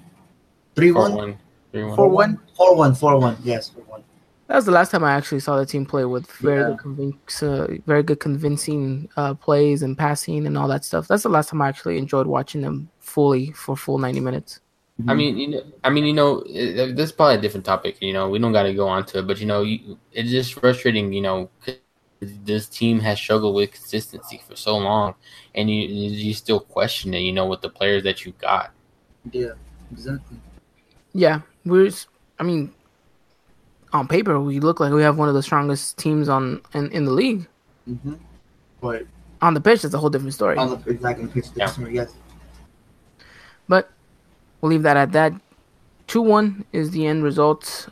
three Four one, one, three one. Four one. four one, four one. Yes, four one. That was the last time I actually saw the team play with very Yeah. good convinc- uh, very good convincing uh, plays and passing and all that stuff. That's the last time I actually enjoyed watching them fully for full 90 minutes. I mean, you know, I mean, you know, it, this is probably a different topic. You know, we don't got to go on to it, but you know, you, it's just frustrating. You know, 'cause this team has struggled with consistency for so long, and you you still question it. You know, with the players that you got. Yeah, exactly. Yeah, we're. I mean, on paper, we look like we have one of the strongest teams on in, in the league. hmm But On the pitch, it's a whole different story. on the exactly pitch, Yeah. yeah. yes. But we'll leave that at that. Two one is the end result.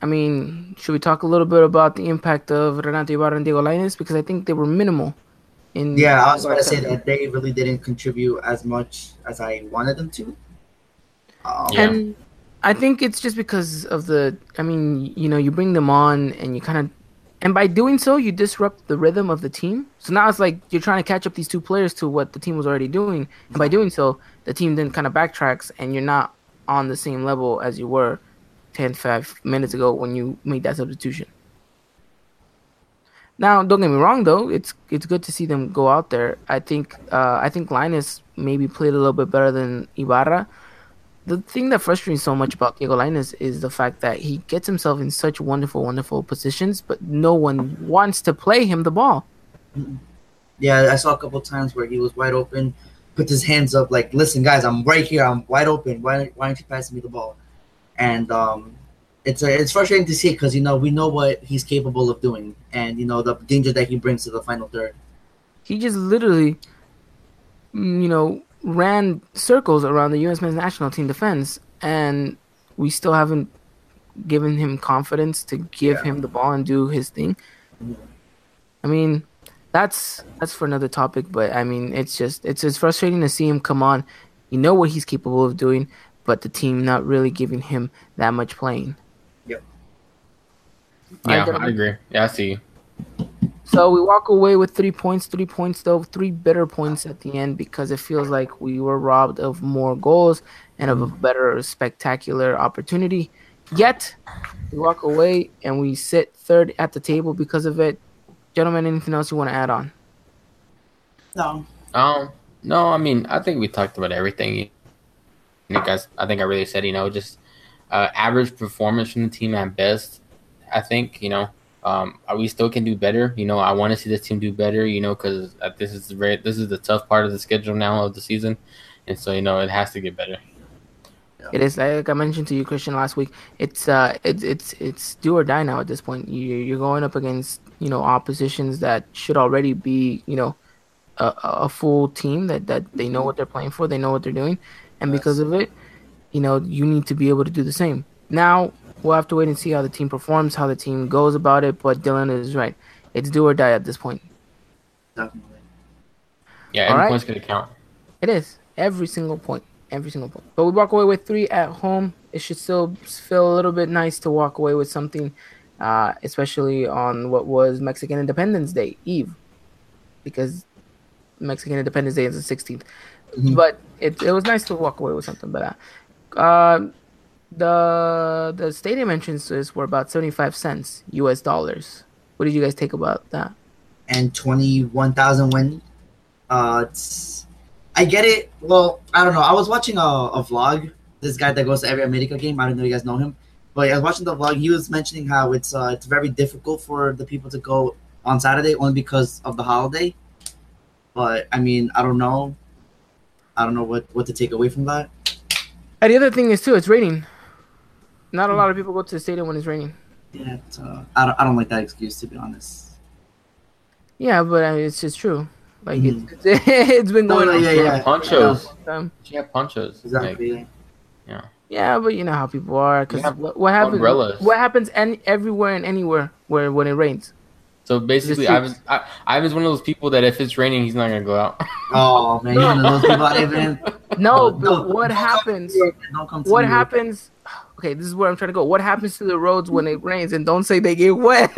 I mean, should we talk a little bit about the impact of Renato Ibarra and Diego Lainez because I think they were minimal. In Yeah, I was going to say that they really didn't contribute as much as I wanted them to. Um, Yeah. And I think it's just because of the. I mean, you know, you bring them on and you kind of, and by doing so, you disrupt the rhythm of the team. So now it's like you're trying to catch up these two players to what the team was already doing, and by doing so, the team then kind of backtracks, and you're not on the same level as you were 10, 5 minutes ago when you made that substitution. Now, don't get me wrong though; it's it's good to see them go out there. I think uh, I think Lainez maybe played a little bit better than Ibarra. The thing that frustrates me so much about Diego Lainez is the fact that he gets himself in such wonderful, wonderful positions, but no one wants to play him the ball. Yeah, I saw a couple times where he was wide open, put his hands up, like, "Listen, guys, I'm right here. I'm wide open. Why, why aren't you passing me the ball?" And um, it's a, it's frustrating to see because you know we know what he's capable of doing, and you know the danger that he brings to the final third. He just literally, mm, you know, ran circles around the U.S. men's national team defense, and we still haven't given him confidence to give Yeah. him the ball and do his thing. I mean, that's that's for another topic, but I mean, it's just it's it's frustrating to see him come on. You know what he's capable of doing, but the team not really giving him that much playing. Yep. Yeah, um, I gentlemen. agree. Yeah, I see. you. So we walk away with three points, three points though, three bitter points at the end because it feels like we were robbed of more goals and of a better spectacular opportunity. Yet we walk away and we sit third at the table because of it. Gentlemen, anything else you want to add on? No, Um, no, I mean, I think we talked about everything. I think I, I think I really said, you know, just uh, average performance from the team at best. I think, you know, um, we still can do better. You know, I want to see this team do better. You know, because this is very this is the tough part of the schedule now of the season, and so you know it has to get better. It is like I mentioned to you, Christian, last week. It's uh, it's it's it's do or die now at this point. You you're going up against you know oppositions that should already be you know a, a full team that that they know what they're playing for, they know what they're doing, and because of it, you know you need to be able to do the same. Now we'll have to wait and see how the team performs, how the team goes about it. But Dylan is right. It's do or die at this point. definitely. Yeah, every right. point's gonna count. It is every single point, every single point. But we walk away with three at home. It should still feel a little bit nice to walk away with something, uh, especially on what was Mexican Independence Day Eve, because Mexican Independence Day is the 16th. Mhm. But it it was nice to walk away with something. But uh, uh, the the stadium entrances were about 75 cents U.S. dollars. What did you guys take about that? and 21,000 win. Uh, it's, I get it. Well, I don't know. I was watching a, a vlog. This guy that goes to every America game. I don't know if you guys know him, but I was watching the vlog. He was mentioning how it's uh, it's very difficult for the people to go on Saturday only because of the holiday. But I mean, I don't know. I don't know what what to take away from that. And the other thing is too, it's raining. Not a lot of people go to the stadium when it's raining. Yeah, it's, uh, I don't I don't like that excuse to be honest. Yeah, but I mean, it's just true. Like Mhm. it's, it's been No, going no, on yeah, for yeah. a Ponchos. Yeah, ponchos. Like, yeah. Yeah, but you know how people are. Because what, what happens? umbrellas. What happens any, everywhere and anywhere where when it rains? So basically, Just- Ivan's I, Ivan's one of those people that if it's raining, he's not gonna go out. Oh man, you're one of those people that even No, but don't what happens? to New York, Don't come to What New happens? Okay, this is where I'm trying to go. What happens to the roads when it rains? And don't say they get wet.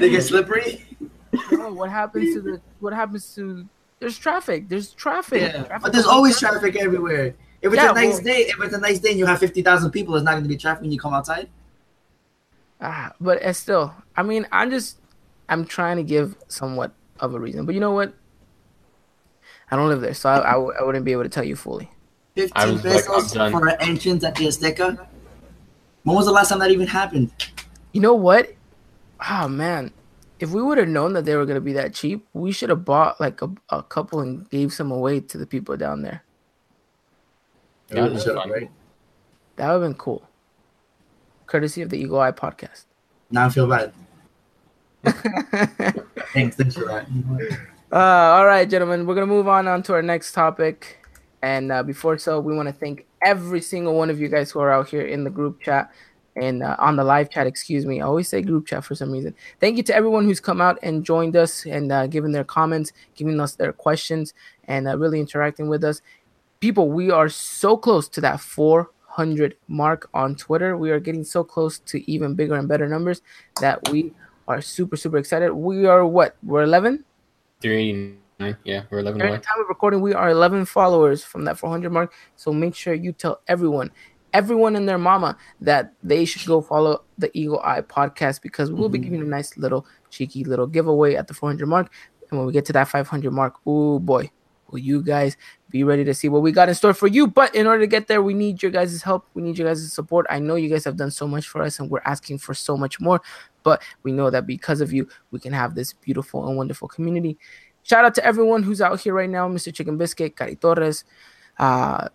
They get slippery. No, what happens to the? What happens to? There's traffic. There's traffic. Yeah, Traffic but there's always stop. traffic everywhere. If it's Yeah, a nice well- day, if it's a nice day and you have fifty thousand people, there's not going to be traffic when you come outside. Ah, but it's still, I mean, I'm just, I'm trying to give somewhat of a reason. But you know what? I don't live there, so I, I, w- I wouldn't be able to tell you fully. Fifteen was like, pesos I'm for an entrance at the Azteca. When was the last time that even happened? You know what? Oh man, if we would have known that they were gonna be that cheap, we should have bought like a, a couple and gave some away to the people down there. Yeah, Yeah, that's sure, fun. right? That would have been cool. Courtesy of the Eagle Eye podcast. Now I feel bad. Thanks, thanks for that. Uh, all right, gentlemen, we're gonna move on, on to our next topic. And uh, before so, we want to thank every single one of you guys who are out here in the group chat and uh, on the live chat. Excuse me, I always say group chat for some reason. Thank you to everyone who's come out and joined us and uh, given their comments, giving us their questions, and uh, really interacting with us. People, we are so close to that 400 mark on Twitter. We are getting so close to even bigger and better numbers that we are super super excited. We are what? We're 11. 389. Yeah, we're 11 During the time of recording, we are 11 followers from that 400 mark. So make sure you tell everyone, everyone and their mama, that they should go follow the Eagle Eye podcast because we'll be Mhm. giving a nice little cheeky little giveaway at the 400 mark. And when we get to that 500 mark, oh boy, will you guys be ready to see what we got in store for you? But in order to get there, we need your guys' help. We need your guys' support. I know you guys have done so much for us and we're asking for so much more. But we know that because of you, we can have this beautiful and wonderful community. Shout out to everyone who's out here right now, Mr. Chicken Biscuit, Cari Torres, uh,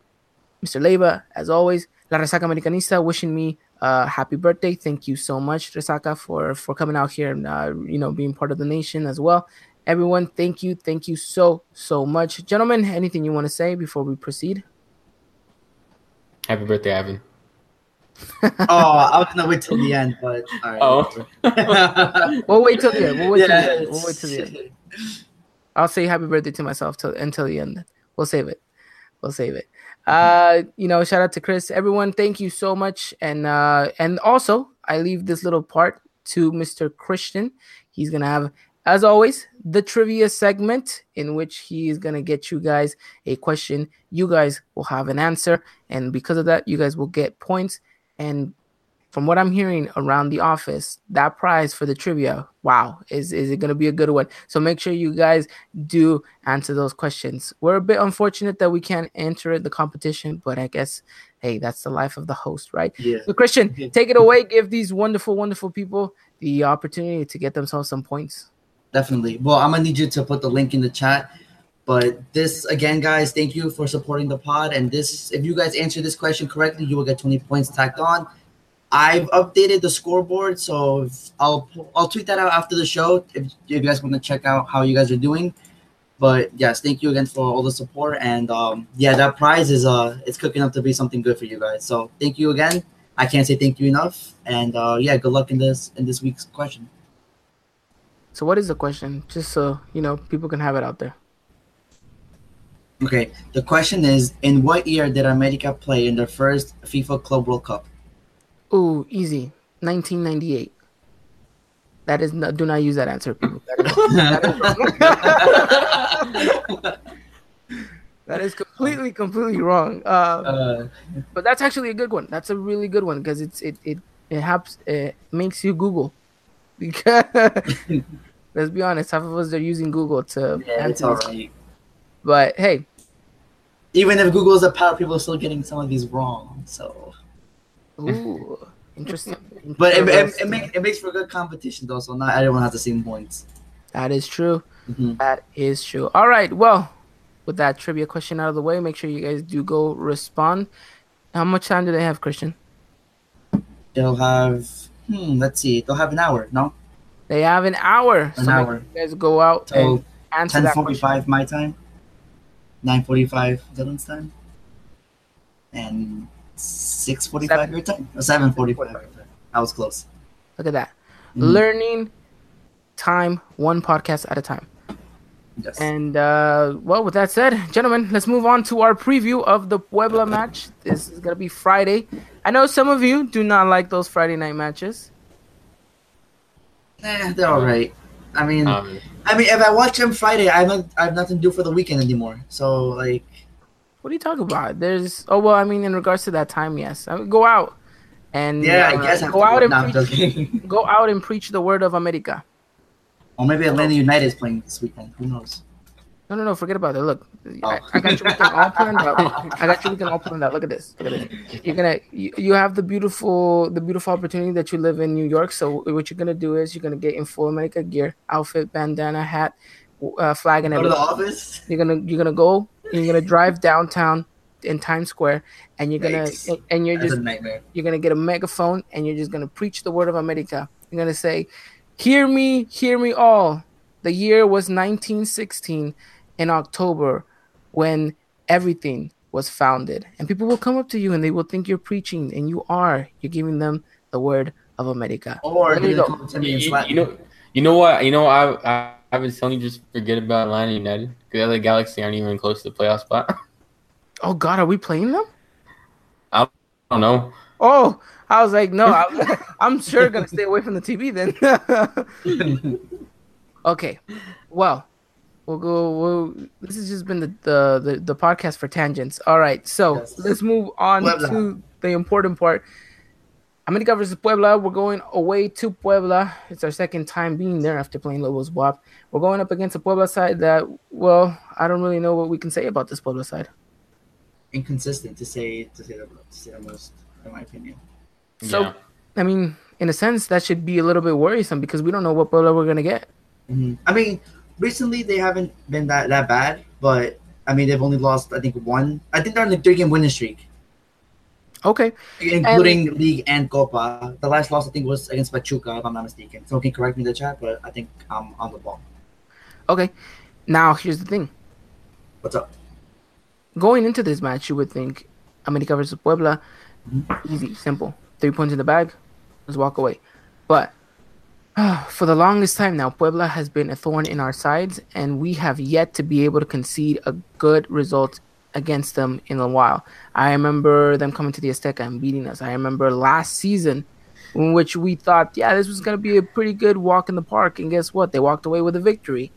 Mr. Leiva, as always, La Resaca Americanista wishing me uh, happy birthday. Thank you so much, Resaca, for for coming out here and uh, you know being part of the nation as well. Everyone, thank you, thank you so so much, gentlemen. Anything you want to say before we proceed? Happy birthday, Ivan. oh, I was gonna wait till the end, but all right. Oh. We'll wait till the end. We'll wait till the end. We'll wait till the end. I'll say happy birthday to myself till until the end. We'll save it. We'll save it. Uh, you know, shout out to Chris. Everyone, thank you so much. And uh, and also, I leave this little part to Mr. Christian. He's gonna have, as always, the trivia segment in which he is gonna get you guys a question. You guys will have an answer, and because of that, you guys will get points. And from what I'm hearing around the office, that prize for the trivia, wow, is is it going to be a good one? So make sure you guys do answer those questions. We're a bit unfortunate that we can't enter the competition, but I guess hey, that's the life of the host, right? Yeah. So Christian, take it away. Give these wonderful, wonderful people the opportunity to get themselves some points. Definitely. Well, I'm gonna need you to put the link in the chat. But this again, guys, thank you for supporting the pod. And this, if you guys answer this question correctly, you will get 20 points tacked on. I've updated the scoreboard, so I'll I'll tweet that out after the show if, if you guys want to check out how you guys are doing. But yes, thank you again for all the support. And um, yeah, that prize is uh it's cooking up to be something good for you guys. So thank you again. I can't say thank you enough. And uh, yeah, good luck in this in this week's question. So what is the question? Just so you know, people can have it out there. Okay, the question is: In what year did America play in their first FIFA Club World Cup? Ooh, easy. 1998. That is not, do not use that answer, people. That is completely, completely wrong. Uh, Uh, but that's actually a good one. That's a really good one because it's it it it helps it makes you Google. Because let's be honest, half of us are using Google to yeah, it's answer right. But hey, Even if Google is a power, people are still getting some of these wrong. So, ooh, interesting. but it, it, it, make, it makes for good competition though. So not everyone has the same points. that is true. Mhm. That is true. All right. Well, with that trivia question out of the way, make sure you guys do go respond. How much time do they have, Christian? They'll have. Hmm. Let's see. They'll have an hour. No, They have an hour. An so hour. you guys go out so and answer ten that forty-five my time, nine forty-five Dylan's time, and six forty-five your time. Or seven forty-five. I was close. Look at that. Mhm. Learning time, one podcast at a time. Yes. And uh, well, with that said, gentlemen, let's move on to our preview of the Puebla match. This is gonna be Friday. I know some of you do not like those Friday night matches. Eh, they're all right. I mean, Um, I mean, if I watch them Friday, I have I have nothing to do for the weekend anymore. So like, What are you talking about? There's oh well, I mean, in regards to that time, yes, I mean, go out and yeah, uh, I guess I go out go- and no, preach, go out and preach the word of America. or maybe Atlanta United is playing this weekend. Who knows? No, no, no, forget about it. Look, I, Oh. I got you. We can all planned out. I got you. We can all planned out. Look at this. Look at this. You're gonna, you, you have the beautiful, the beautiful opportunity that you live in New York. So what you're gonna do is you're gonna get in full America gear, outfit, bandana, hat, uh, flag, and Go to the everything. office. You're gonna, you're gonna go. You're gonna drive downtown in Times Square, and you're gonna, Yikes. and you're That's just a nightmare. you're gonna get a megaphone and you're just gonna preach the word of America. You're gonna say, "Hear me, hear me all." The year was 1916 in October, when everything was founded, and people will come up to you and they will think you're preaching, and you are. You're giving them the word of America. Or you go. gonna come up to me you, you- slap you me. know, you know what? You know I I I've been telling you just forget about Atlanta United because the Galaxy aren't even close to the playoff spot. Oh God, are we playing them? I don't know. Oh, I was like, no, I, I'm sure gonna stay away from the TV then. Okay. Well, we'll go. We'll, this has just been the, the, the, the podcast for tangents. All right. So Yes. let's move on Puebla. to the important part. America versus Puebla. We're going away to Puebla. It's our second time being there after playing Lobos BUAP. We're going up against a Puebla side that, well, I don't really know what we can say about this Puebla side. Inconsistent to say to say the to say the most, in my opinion. So, yeah. I mean, in a sense, that should be a little bit worrisome because we don't know what Puebla we're going to get. Mhm. I mean, recently they haven't been that that bad, but I mean they've only lost I think one. I think they're on a three game winning streak, Okay. Um, including league and Copa. The last loss I think was against Pachuca, if I'm not mistaken. Someone can correct me in the chat, but I think I'm on the ball. Okay. Now, here's the thing. What's up? going into this match, you would think America versus Puebla, mm-hmm. easy, simple, three points in the bag, let's walk away. But for the longest time now, Puebla has been a thorn in our sides, and we have yet to be able to concede a good result against them in a while. I remember them coming to the Azteca and beating us. I remember last season, in which we thought, yeah, this was going to be a pretty good walk in the park, and guess what? They walked away with a victory.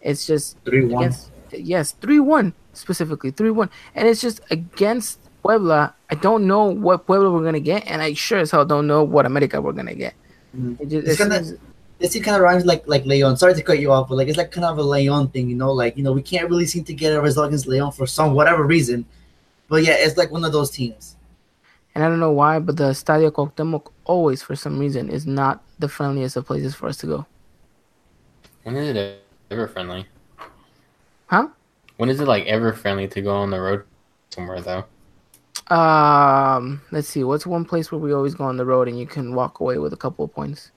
It's just Three one. against yes, three one specifically three one, and it's just against Puebla. I don't know what Puebla we're gonna get, and I sure as hell don't know what America we're gonna get. Mhm. It just, It's it gonna- This kind of rhymes like like Leon. Sorry to cut you off, but like it's like kind of a Leon thing, you know. Like you know we can't really seem to get a result against Leon for some whatever reason. But yeah, it's like one of those teams. and I don't know why, but the Estadio Cuauhtémoc always, for some reason, is not the friendliest of places for us to go. When is it ever friendly? Huh? When is it like ever friendly to go on the road somewhere though? Um, let's see. What's one place where we always go on the road and you can walk away with a couple of points?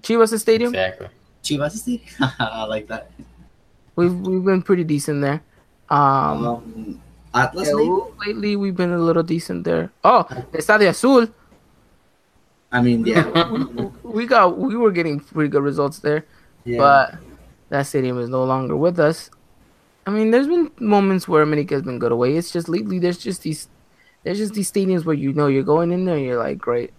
Chivas Stadium. Exactly. Chivas Stadium. I like that. We've we've been pretty decent there. Um, Um, Atlas yeah, maybe? lately we've been a little decent there. Oh, Estadio Azul. I mean, yeah, we got we were getting pretty good results there, yeah. but that stadium is no longer with us. I mean, there's been moments where America has been good away. It's just lately there's just these there's just these stadiums where you know you're going in there, and you're like, great.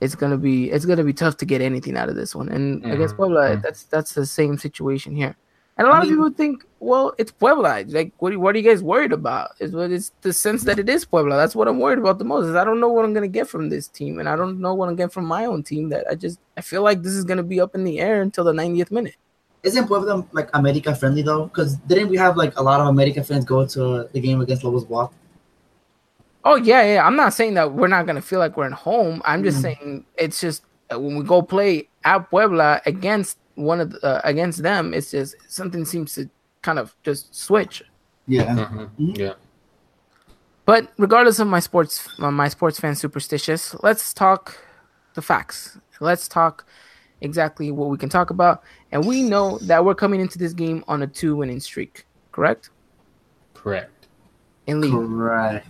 It's gonna be it's gonna be tough to get anything out of this one. And against Mhm, Puebla, mhm. that's that's the same situation here. And a lot I of people think, well, it's Puebla. Like, what, are- what are you guys worried about? Is what it's the sense that it is Puebla. That's what I'm worried about the most. Is I don't know what I'm gonna get from this team, and I don't know what I'm getting from my own team. That I just I feel like this is gonna be up in the air until the 90th minute. Isn't Puebla like America friendly though? Because didn't we have like a lot of America fans go to the game against Lobos BUAP? Oh yeah, yeah. I'm not saying that we're not gonna feel like we're at home. I'm just Mhm. saying it's just uh, when we go play at Puebla against one of the, uh, against them, it's just something seems to kind of just switch. Yeah. Mhm. Mhm. Yeah. But regardless of my sports, uh, my sports fan superstitious, let's talk the facts. Let's talk exactly what we can talk about. And we know that we're coming into this game on a two winning streak, correct? Correct. In league. Correct.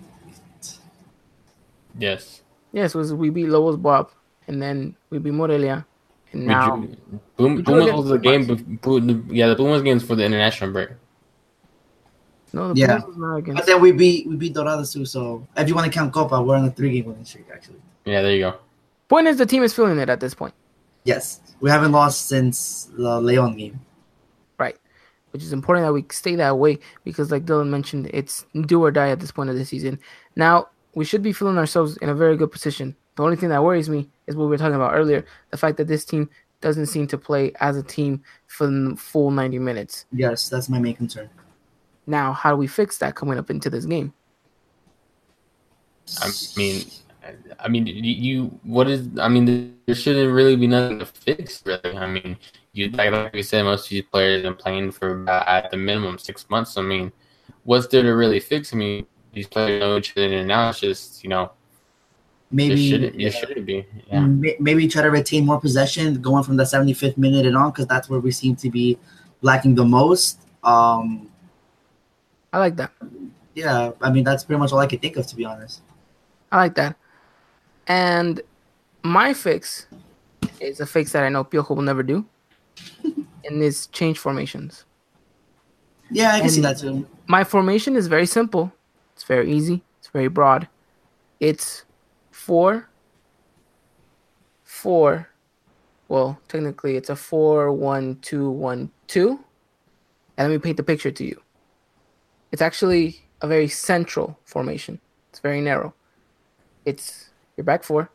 Yes. Yes, was we beat Lobos BUAP and then we beat Morelia And We now, drew- Boom, we drew Boom against was the the game. Bucks. bef- Yeah, the Boom was games for the international break. no, the Yeah. Bulls was not against. But then we beat we beat Dorados too. So if you want to count Copa, we're on a three game winning streak actually. Yeah, there you go. Point is, the team is feeling it at this point, Yes, we haven't lost since the Leon game. right? Which is important that we stay that way because, like Dylan mentioned, it's do or die at this point of the season. Now we should be feeling ourselves in a very good position. The only thing that worries me is what we were talking about earlier: the fact that this team doesn't seem to play as a team for the full 90 minutes. Yes, that's my main concern. Now, how do we fix that coming up into this game? I mean, I mean, you, you what is? I mean, there shouldn't really be nothing to fix, really. I mean, you like, like we said, most of these players have been playing for about, at the minimum six months. I mean, what's there to really fix? I mean, these players know each other, and now it's just you know, maybe it shouldn't, it shouldn't be. Yeah, maybe try to retain more possession going from the 75th minute and on because that's where we seem to be lacking the most. Um, I like that. yeah, I mean that's pretty much all I could think of to be honest. I like that. And my fix is a fix that I know Piojo will never do, and is change formations. Yeah, I can see that too. My formation is very simple. It's very easy. It's very broad. It's four, four. Well, technically, it's a four, one, two, one, two. And let me paint the picture to you. It's actually a very central formation. It's very narrow. It's your back four.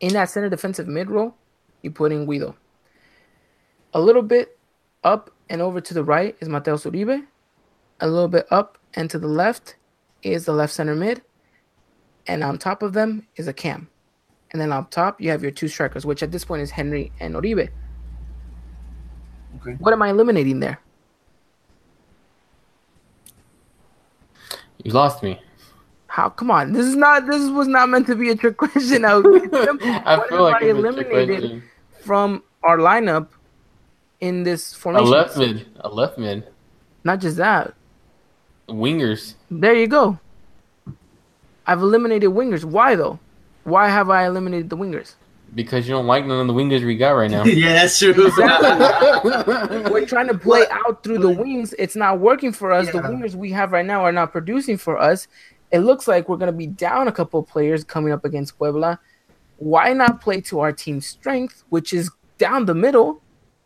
In that center defensive mid roll, you put in Guido. A little bit up and over to the right is Mateo Uribe a little bit up and to the left is the left center mid, and on top of them is a cam. And then up top you have your two strikers, which at this point is Henry and Oribe. Okay. What am I eliminating there? you lost me. How? Come on, this is not. This was not meant to be a trick question. I, I What feel like I it's a trick eliminated from our lineup in this a formation. left mid, a left mid, Not just that. wingers. There you go. I've eliminated wingers. Why though? Why have I eliminated the wingers? Because you don't like none of the wingers we got right now. yeah, that's true. We're trying to play out through the wings. It's not working for us. The wingers we have right now are not producing for us. It looks like we're going to be down a couple of players coming up against Puebla. Why not play to our team's strength, which is down the middle?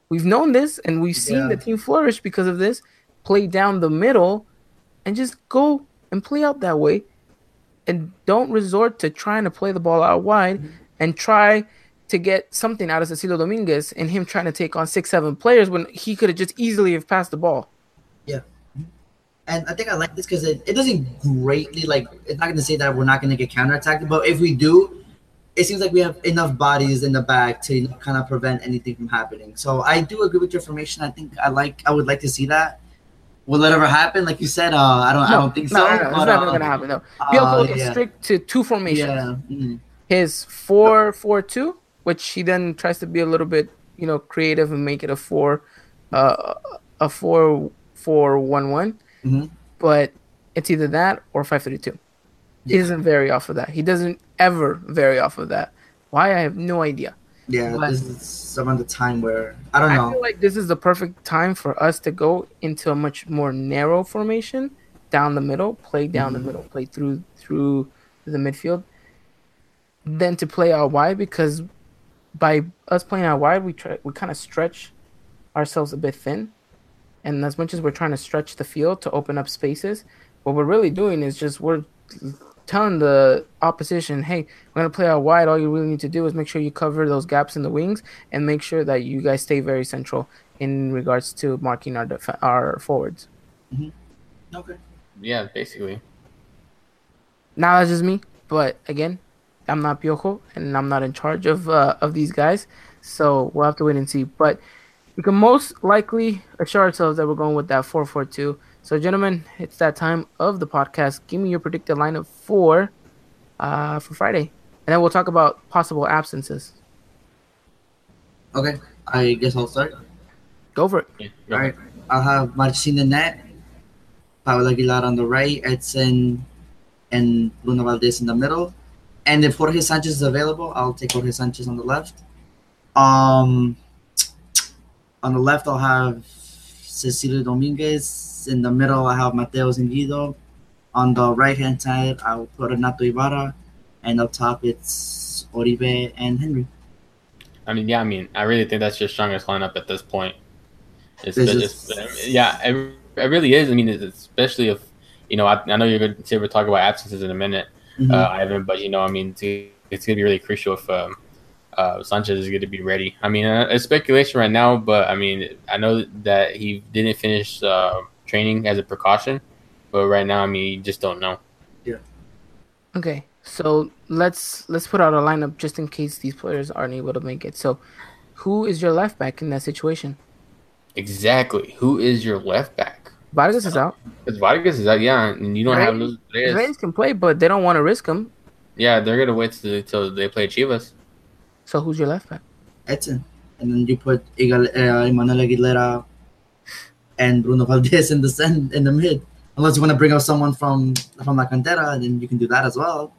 We've known this and we've seen Yeah. the team flourish because of this. Play down the middle and just go and play out that way. And don't resort to trying to play the ball out wide mm-hmm. and try to get something out of Cecilio Dominguez and him trying to take on six, seven players when he could have just easily have passed the ball. And I think I like this because it, it doesn't greatly like it's not going to say that we're not going to get counterattacked, but if we do, it seems like we have enough bodies in the back to you know, kind of prevent anything from happening. So I do agree with your formation. I think I like I would like to see that. Will it ever happen? Like you said, uh, I don't I don't think so. No, no, no, it's never uh, gonna happen. No, uh, Piojo is yeah. strict to two formations. Yeah. mhm. His four four two, which he then tries to be a little bit, you know, creative and make it a four, uh, a four four one one. Mhm. But it's either that or five thirty two. He Yeah. doesn't vary off of that. He doesn't ever vary off of that. Why I have no idea. Yeah, But- this is around the time where I don't know. I feel like this is the perfect time for us to go into a much more narrow formation down the middle, play down the Mhm. middle, play through through the midfield, than to play out wide because by us playing out wide, we try we kind of stretch ourselves a bit thin, and as much as we're trying to stretch the field to open up spaces, what we're really doing is just we're telling the opposition, hey, we're gonna play out wide. All you really need to do is make sure you cover those gaps in the wings and make sure that you guys stay very central in regards to marking our def- our forwards. Okay. Yeah, basically. Now that's just me, but again, I'm not Piojo and I'm not in charge of uh, of these guys, so we'll have to wait and see. But we can most likely assure ourselves that we're going with that four four two. So, gentlemen, it's that time of the podcast. Give me your predicted lineup for uh, for Friday, and then we'll talk about possible absences. Okay. I guess I'll start. Go for it. Yeah, go All I'll have Marchesin in net, Pablo Aguilar on the right, Edson and Bruno Valdez in the middle. And if Jorge Sanchez is available, I'll take Jorge Sanchez on the left. Um, on the left, I'll have Cecilio Dominguez. In the middle, I have Mateo Zingido. On the right hand side, I will put Renato Ibarra, and up top, it's Oribe and Henry. I mean, yeah, I mean, I really think that's your strongest lineup at this point. It's, This it's- yeah, it, it really is. I mean, it's- especially if you know, I, I know you're going to we're about absences in a minute, Mhm. uh, Ivan, but you know, I mean, it's, it's going to be really crucial if um, uh, Sanchez is going to be ready. I mean, uh, it's speculation right now, but I mean, I know that he didn't finish uh, training as a precaution, but right now, I mean, you just don't know. Yeah. Okay, so let's let's put out a lineup just in case these players aren't able to make it. So, who is your left back in that situation? Exactly. Who is your left back? Vargas is out. Because Vargas is out, yeah, and you don't have Reyes- Luis Reyes. Reyes can play, but they don't want to risk him. Yeah, they're gonna wait till, till they play Chivas. So who's your left back? Edson. And then you put Igal, uh, Emmanuel Aguilera and Bruno Valdez in the cen- in the mid. Unless you want to bring up someone from from La Cantera, and then you can do that as well.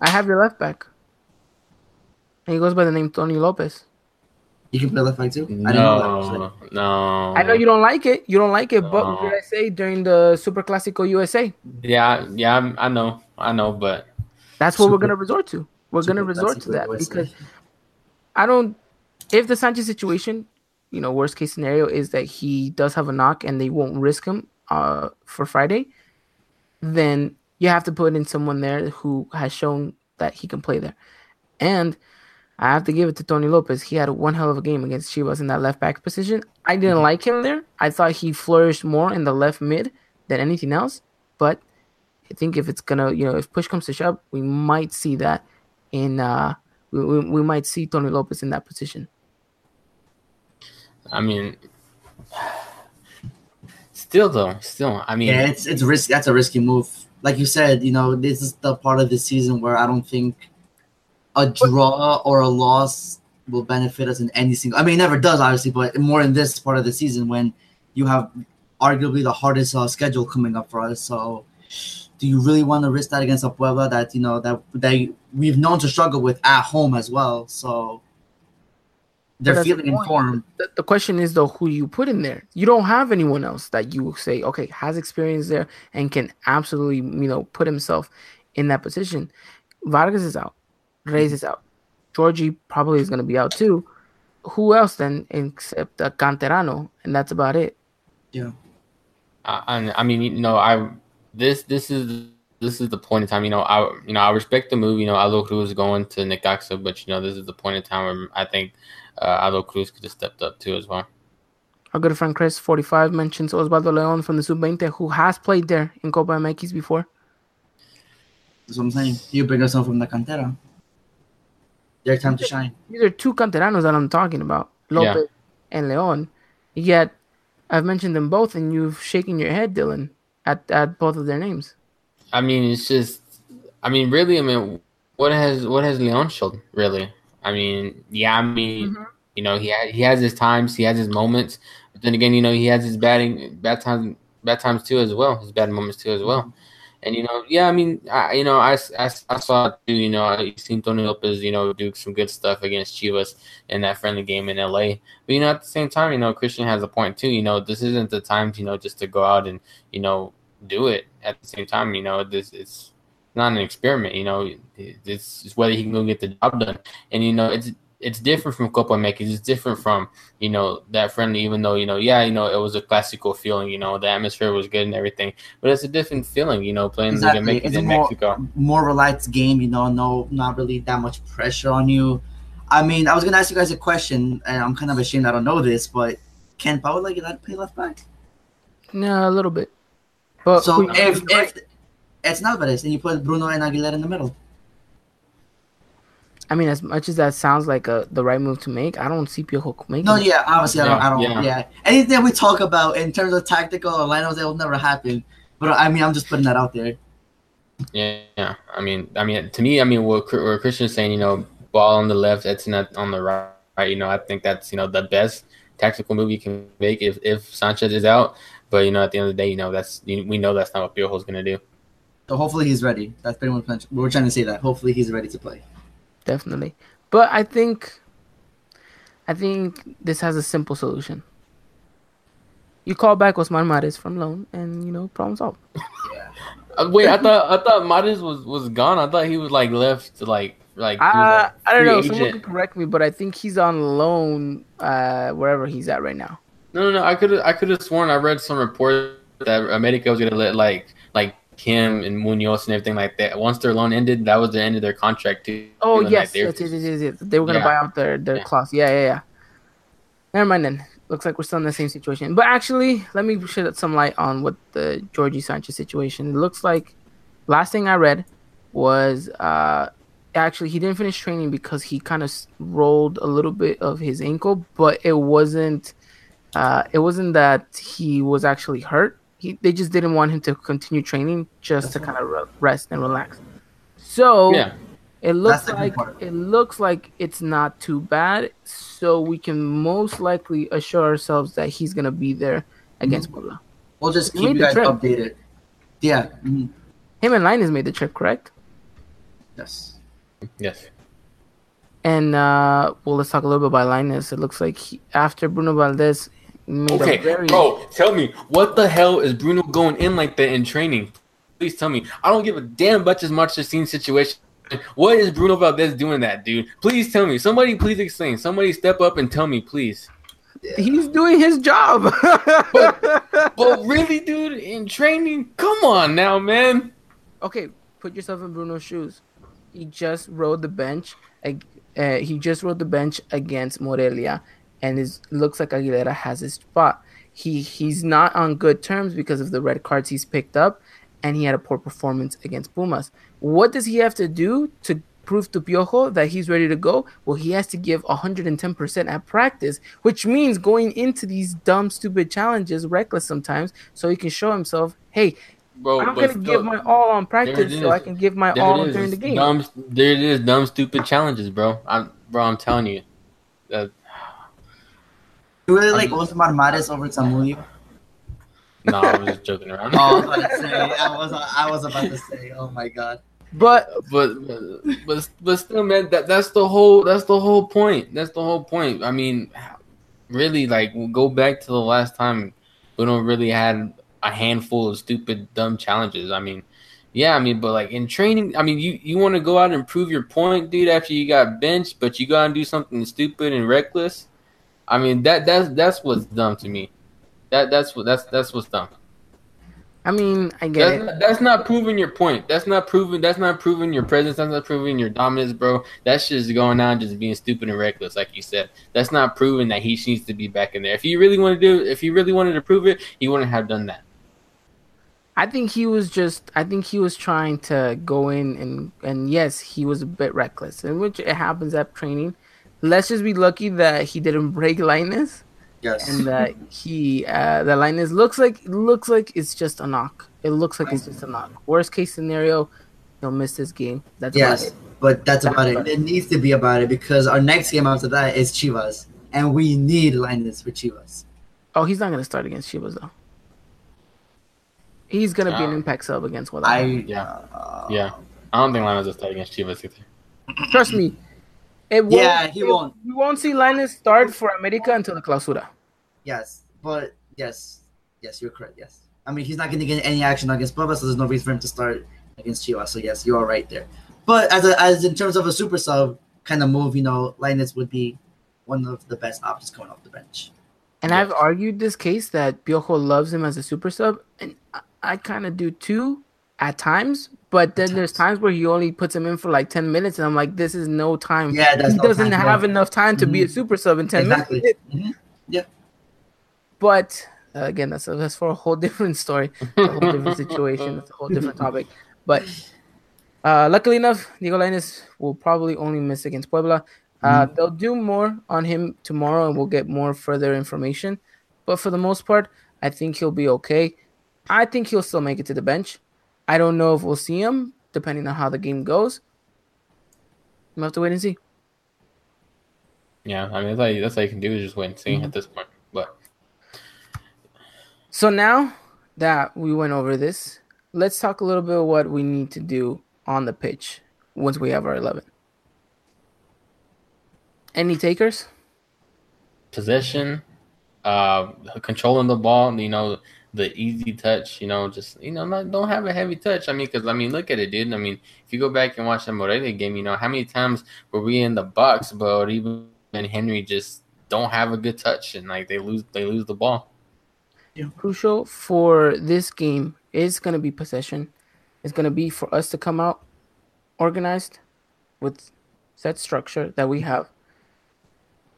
I have your left back. He goes by the name Tony Lopez. You can play left back too. I didn't know that. actually. No, no. I know you don't like it. You don't like it, but what did I say during the Super Classico USA? Yeah, yeah, I'm- I know, I know, but That's what we're gonna resort to. We're gonna resort to that because I don't. If the Sanchez situation, you know, worst case scenario is that he does have a knock and they won't risk him uh, for Friday, then you have to put in someone there who has shown that he can play there. And I have to give it to Tony Lopez. He had one hell of a game against Chivas in that left back position. I didn't like him there. I thought he flourished more in the left mid than anything else. But I think if it's gonna, you know, if push comes to shove, we might see that in uh we, we, we might see Tony Lopez in that position. I mean, still though, still, I mean, Yeah, it's it's risk. That's a risky move. Like you said, you know, this is the part of the season where I don't think a draw or a loss will benefit us in any single. I mean, it never does, obviously, but more in this part of the season when you have arguably the hardest uh, schedule coming up for us. So, do you really want to risk that against a Puebla that you know that they we've known to struggle with at home as well? So they're that's the feeling point. informed. The, the question is though, who you put in there? You don't have anyone else that you say, okay, has experience there and can absolutely, you know, put himself in that position. Vargas is out, Reyes is out, Georgie probably is going to be out too. Who else then except uh, Canterano, and that's about it. I, I I mean, you know, I this this is this is the point in time. You know, I you know I respect the move. You know, Aldo Cruz is going to Necaxa, but you know, this is the point in time where I think uh, Aldo Cruz could have stepped up too as well. Our good friend Chris, 45, mentions Osvaldo Leon from the Sub-20, who has played there in Copa MX before. That's what I'm saying. You bring us someone from the cantera. Their time to shine. These are two canteranos that I'm talking about, Lopez and Leon. Yet I've mentioned them both, and you've shaken your head, Dylan, at, at both of their names. I mean, it's just, I mean, really, I mean, what has what has Leon shown really? I mean, yeah, I mean, Mhm. you know, he ha- he has his times, he has his moments, but then again, you know, he has his batting bad times, bad times too as well, his bad moments too as well. And you know, yeah, I mean, I, you know, I, I, I saw too. You know, I seen Tony Lopez, you know, do some good stuff against Chivas in that friendly game in LA. But you know, at the same time, you know, Christian has a point too. You know, this isn't the time, you know, just to go out and you know do it. At the same time, you know, this it's not an experiment. You know, it's, it's whether he can go get the job done. And you know, it's it's different from Copa MX. It's different from you know that friendly. Even though you know, yeah, you know, it was a classical feeling. You know, the atmosphere was good and everything, but it's a different feeling. You know, playing Exactly. Liga MX It's a in more- Mexico. More relaxed game, you know, no, not really that much pressure on you. I mean, I was gonna ask you guys a question, and I'm kind of ashamed I don't know this, but can Paolo Aguilar play left back? No, a little bit. But So who- if if it's not Alvarez and you put Bruno and Aguilar in the middle, I mean, as much as that sounds like a the right move to make, I don't see Piojo making it. no, it. yeah, obviously I don't, I don't, Yeah, yeah. yeah. Anything we talk about in terms of tactical or lineups, that will never happen. But I mean, I'm just putting that out there. Yeah, yeah. I mean, I mean, to me, I mean, what, Chr- what Christian's saying, you know, ball on the left, it's not on the right. Right, you know, I think that's you know the best tactical move you can make if if Sanchez is out. But you know, at the end of the day, you know, that's you, we know that's not what Piojo's gonna do. So hopefully he's ready. That's pretty much we we're trying to say that. Hopefully he's ready to play. Definitely. But I think I think this has a simple solution. You call back Osmar Mares from loan, and you know problem solved. Uh, wait, I thought I thought Mares was was gone. I thought he was like left like like. Uh, like, I don't know. agent. Someone can correct me, but I think he's on loan uh, wherever he's at right now. No, no, no. I could I could have sworn I read some report that America was gonna let like like Kim and Munoz and everything like that. Once their loan ended, that was the end of their contract too. Oh like, yes, they were yes, yes, yes, yes, yes. They were gonna Yeah. buy out their their Yeah. clause. Yeah, yeah, yeah. Never mind then. Looks like we're still in the same situation. But actually, let me shed some light on what the Georgie Sanchez situation. It looks like last thing I read was uh actually he didn't finish training because he kind of rolled a little bit of his ankle, but it wasn't uh it wasn't that he was actually hurt. He they just didn't want him to continue training just to kind of re- rest and relax. So Yeah. it looks the like it looks like it's not too bad, so we can most likely assure ourselves that he's gonna be there against Puebla. We'll just He keep made you guys trip. updated. Yeah. mhm. Him and Lainez made the trip, correct? Yes. Yes. And uh, well, let's talk a little bit about Lainez. It looks like he, after Bruno Valdez made Okay, very bro, tell me what the hell is Bruno going in like that in training? Please tell me. I don't give a damn about as much the scene situation. What is Bruno Valdez doing that, dude? Please tell me. Somebody, please explain. Somebody step up and tell me, please. he's doing his job. But really, dude, in training, come on now, man. okay, put yourself in Bruno's shoes. He just rode the bench. Uh, he just rode the bench against Morelia, and it looks like Aguilera has his spot. He he's not on good terms because of the red cards he's picked up, and he had a poor performance against Pumas. What does he have to do to prove to Piojo that he's ready to go? Well, he has to give 110% at practice, which means going into these dumb, stupid challenges, reckless sometimes, so he can show himself, hey, Bro, I'm gonna still, give my all on practice, so I can give my all during the game. Dumb, there it is, dumb, stupid challenges, bro. I'm, bro, I'm telling you. That, You really like Osmar Mares over Samudio? no, I was just joking around. Oh, I was about to say. I was. I was about to say. Oh my god. But but but but still, man, that that's the whole that's the whole point. That's the whole point. I mean, really, like we'll go back to the last time Bruno really had a handful of stupid, dumb challenges. I mean, yeah, I mean, but like in training, I mean, you you want to go out and prove your point, dude. After you got benched, but you got to do something stupid and reckless. I mean, that that's that's what's dumb to me. That that's what that's that's what's dumb. I mean, I get That's it. not, that's not proving your point. That's not proving. That's not proving your presence. That's not proving your dominance, bro. That's just going on, just being stupid and reckless, like you said. That's not proving that he needs to be back in there. If he really wanted to do, if he really wanted to prove it, he wouldn't have done that. I think he was just. I think he was trying to go in and and yes, he was a bit reckless, in which it happens at training. Let's just be lucky that he didn't break Lainez Yes. and that he uh the Lainez looks like looks like it's just a knock. It looks like it's just a knock. Worst case scenario, he'll miss this game. That's yes, but that's That's about about it. It needs to be about it because our next game after that is Chivas, and we need Lainez for Chivas. Oh, he's not gonna start against Chivas though. He's gonna be an impact sub against Guadalajara. I Yeah. uh, Yeah, I don't think Lainez will start against Chivas either. Trust me. It won't, Yeah, he it- won't. We won't see Lainez start for America until the clausura. Yes, but yes, yes, you're correct. Yes, I mean he's not going to get any action against Puebla, so there's no reason for him to start against Chivas. So yes, you are right there. But as a, as in terms of a super sub kind of move, you know, Lainez would be one of the best options coming off the bench. And I've argued this case that Piojo loves him as a super sub, and I, I kind of do too at times. But then there's times where he only puts him in for like ten minutes, and I'm like, this is no time. Yeah, that's he no doesn't time, have enough time to be a Mhm. super sub in ten Exactly. minutes. Mhm. But uh, again, that's that's for a whole different story, a whole different situation, it's a whole different topic. But uh, luckily enough, Diego Lainez will probably only miss against Puebla. Uh, They'll do more on him tomorrow, and we'll get more further information. But for the most part, I think he'll be okay. I think he'll still make it to the bench. I don't know if we'll see him, depending on how the game goes. We'll have to wait and see. Yeah, I mean that's all you, that's all you can do is just wait and see at this point. But So now that we went over this, let's talk a little bit of what we need to do on the pitch once we have our 11. Any takers? Position, uh, controlling the ball. You know, the easy touch. You know, just you know, not, don't have a heavy touch. I mean, because I mean, look at it, dude. I mean, if you go back and watch the Morelia game, you know, how many times were we in the box, but even Henry just don't have a good touch and like they lose they lose the ball. Yeah. Crucial for this game is going to be possession. It's going to be for us to come out organized with set structure that we have.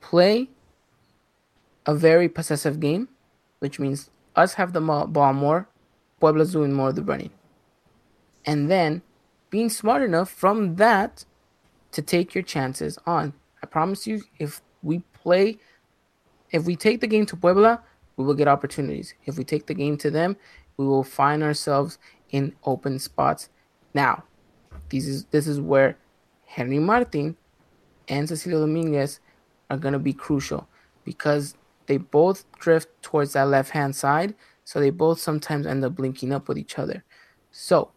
Play a very possessive game, which means us have the ball more, Puebla's doing more of the running. And then being smart enough from that to take your chances on. I promise you, if we play, if we take the game to Puebla, we will get opportunities. If we take the game to them, we will find ourselves in open spots. Now, this is this is where Henry Martin and Cecilio Dominguez are gonna be crucial because they both drift towards that left hand side, so they both sometimes end up linking up with each other. So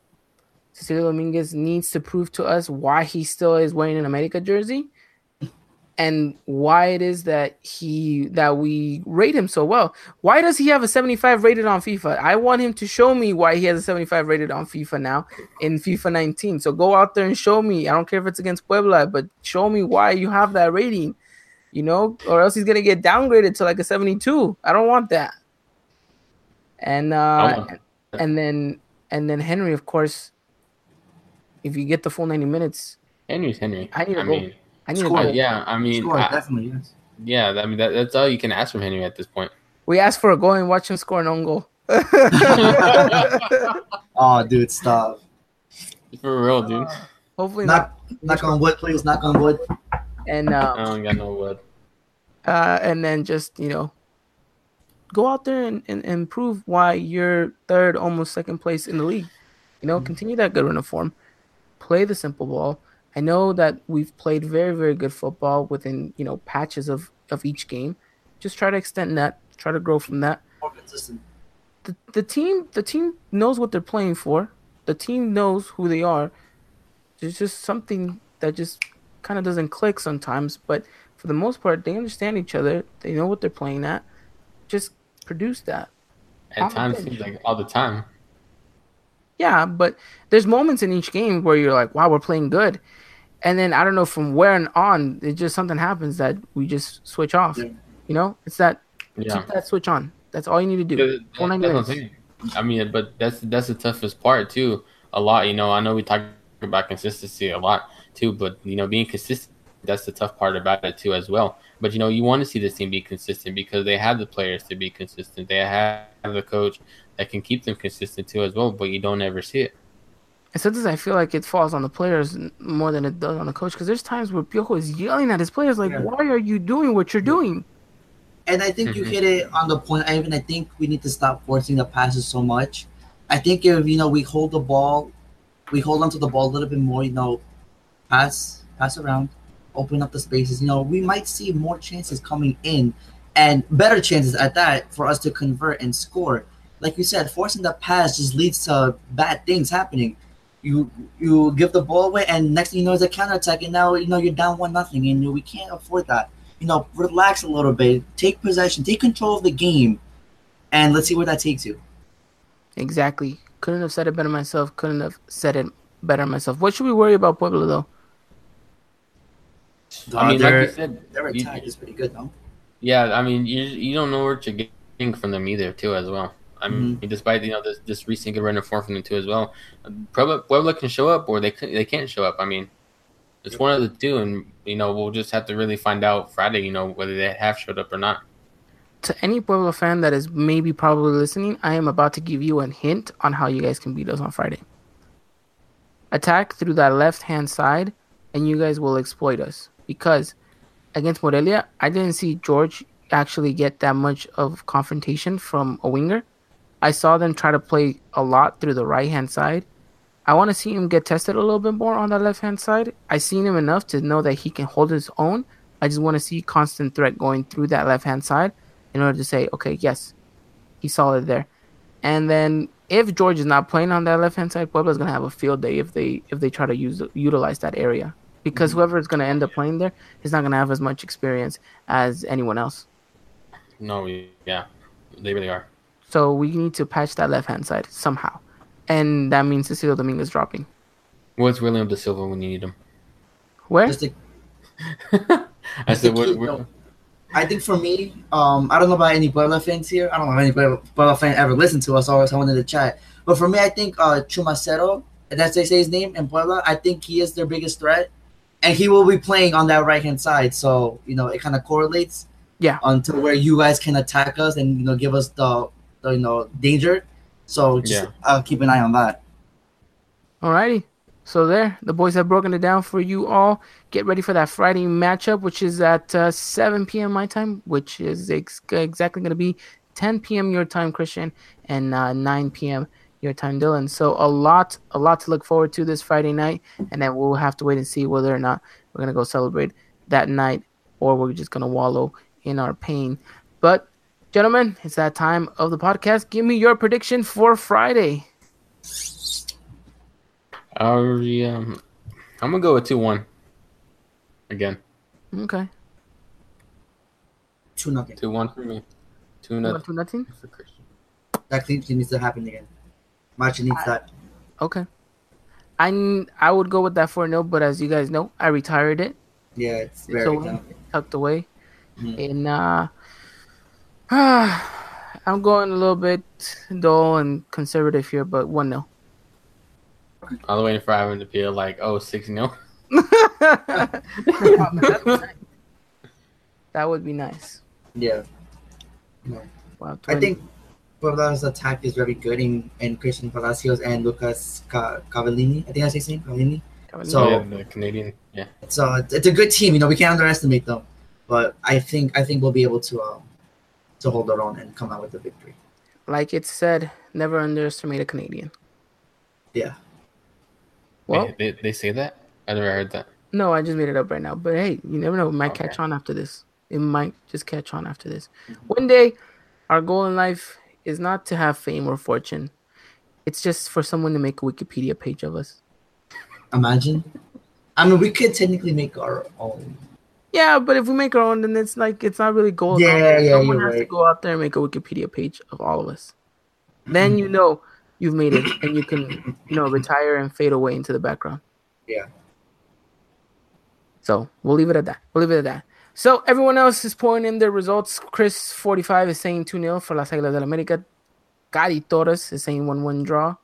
Cecilio Dominguez needs to prove to us why he still is wearing an America jersey and why it is that he that we rate him so well. Why does he have a 75 rated on FIFA? I want him to show me why he has a 75 rated on FIFA now in FIFA 19. So go out there and show me. I don't care if it's against Puebla, but show me why you have that rating. You know, or else he's gonna get downgraded to like a 72. I don't want that. And uh and then and then Henry, of course, if you get the full 90 minutes, Henry's Henry. I need to I go. mean, I need uh, to go. yeah, I mean, Score, I- definitely, yes. yeah, I mean that, that's all you can ask from Henry at this point. We asked for a goal and watch him score an own goal. Oh, dude, stop. For real, dude. Hopefully not. Knock, knock on wood, please. Knock on wood. And I um, don't got no wood. uh, and then just you know, go out there and, and, and prove why you're third, almost second place in the league. You know, continue that good run of form. Play the simple ball. I know that we've played very, very good football within you know patches of of each game. Just try to extend that. Try to grow from that. More consistent. the, the team the team knows what they're playing for. The team knows who they are. There's just something that just kind of doesn't click sometimes, but for the most part, they understand each other. They know what they're playing at. Just produce that. on At the times, seems like all the time. Yeah, but there's moments in each game where you're like, "Wow, we're playing good," and then I don't know from where and on, it just something happens that we just switch off. Yeah. You know, it's that Yeah. keep that switch on. That's all you need to do. Because that- 90 that's what I'm minutes. saying. I mean, but that's that's the toughest part too. A lot, you know. I know we talk about consistency a lot too, but you know, being consistent that's the tough part about it too as well. But you know, you want to see this team be consistent because they have the players to be consistent. They have the coach that can keep them consistent too as well. But you don't ever see it. And sometimes I feel like it falls on the players more than it does on the coach because there's times where Piojo is yelling at his players like, Yeah. "Why are you doing what you're doing?" And I think you Mhm. hit it on the point. I even I think we need to stop forcing the passes so much. I think if you know we hold the ball, we hold onto the ball a little bit more. You know, pass pass around, open up the spaces. You know, we might see more chances coming in, and better chances at that for us to convert and score. Like you said, forcing the pass just leads to bad things happening. You you give the ball away, and next thing you know is a counter attack, and now you know you're down one nothing, and we can't afford that you know, relax a little bit, take possession, take control of the game, and let's see where that takes you. Exactly. Couldn't have said it better myself. Couldn't have said it better myself. What should we worry about Puebla though? I uh, mean, like their, you said, their you- attack is pretty good, though. Yeah, I mean, you you don't know what you're getting from them either, too, as well. I mean, mm-hmm. despite you know this this recent good run of form from them too, as well. Puebla, Puebla can show up, or they can, they can't show up. I mean, it's one of the two, and you know we'll just have to really find out Friday. You know whether they have showed up or not. To any Puebla fan that is maybe probably listening, I am about to give you a hint on how you guys can beat us on Friday. Attack through that left hand side, and you guys will exploit us. Because against Morelia, I didn't see George actually get that much of confrontation from a winger. I saw them try to play a lot through the right hand side. I want to see him get tested a little bit more on the left hand side. I seen him enough to know that he can hold his own. I just want to see constant threat going through that left hand side in order to say, okay, yes, he's solid there. And then if George is not playing on that left hand side, Puebla's gonna have a field day if they if they try to use utilize that area because whoever is gonna end up playing there is not gonna have as much experience as anyone else. No, yeah, they really are. So we need to patch that left hand side somehow, and that means Cecilio Dominguez dropping. What's William De Silva when you need him? Where? Just to, I said, what, keep- what, I think for me, um, I don't know about any Puebla fans here. I don't know if any Puebla Puebla fan ever listened to us or someone in the chat. But for me, I think uh, Chumacero, that's they say his name in Puebla. I think he is their biggest threat, and he will be playing on that right hand side. So you know it kind of correlates. Yeah. Onto where you guys can attack us and you know give us the, the you know danger. So just Yeah. uh, keep an eye on that. Alrighty. So there, the boys have broken it down for you all. Get ready for that Friday matchup, which is at uh, 7 p.m. my time, which is ex- exactly going to be 10 p.m. your time, Christian, and uh, 9 p.m. your time, Dylan. So a lot, a lot to look forward to this Friday night, and then we'll have to wait and see whether or not we're going to go celebrate that night, or we're just going to wallow in our pain. But gentlemen, it's that time of the podcast. Give me your prediction for Friday. I already, um, I'm gonna go with two one. Again, Okay, Two nothing. two one for me. Two one nothing to nothing. for Christian. That clean sheet needs to happen again. Macho needs that. Okay. I n- I would go with that 4 0, but as you guys know, I retired it, Yeah, it's It's very a win. down. tucked away. Mhm. And uh, I'm going a little bit dull and conservative here, but 1 0. I was waiting for Ivan to feel like, oh, 6 0. that would be nice. Yeah. Wow, I think Puebla's attack is very good in, in Christian Palacios and Lucas Ca- Cavallini. I think that's his name, Cavallini. So- yeah, the Canadian, yeah. So it's, it's a good team. You know, we can't underestimate them. But I think I think we'll be able to um, to hold our own and come out with the victory. like it said, never underestimate a Canadian. Yeah. Well, they, they, they say that? I never heard that. no, I just made it up right now. But hey, you never know. It might Okay. catch on after this. It might just catch on after this. One day, our goal in life is not to have fame or fortune. It's just for someone to make a Wikipedia page of us. Imagine. I mean, we could technically make our own. Yeah, but if we make our own, then it's like it's not really gold. Yeah, yeah, yeah. Someone has to go out there and make a Wikipedia page of all of us. Then you know you've made it, and you can, you know, retire and fade away into the background. Yeah. So we'll leave it at that. We'll leave it at that. So everyone else is pouring in their results. Chris forty five is saying two 0 for Las Águilas del América. Cari Torres is saying one one draw.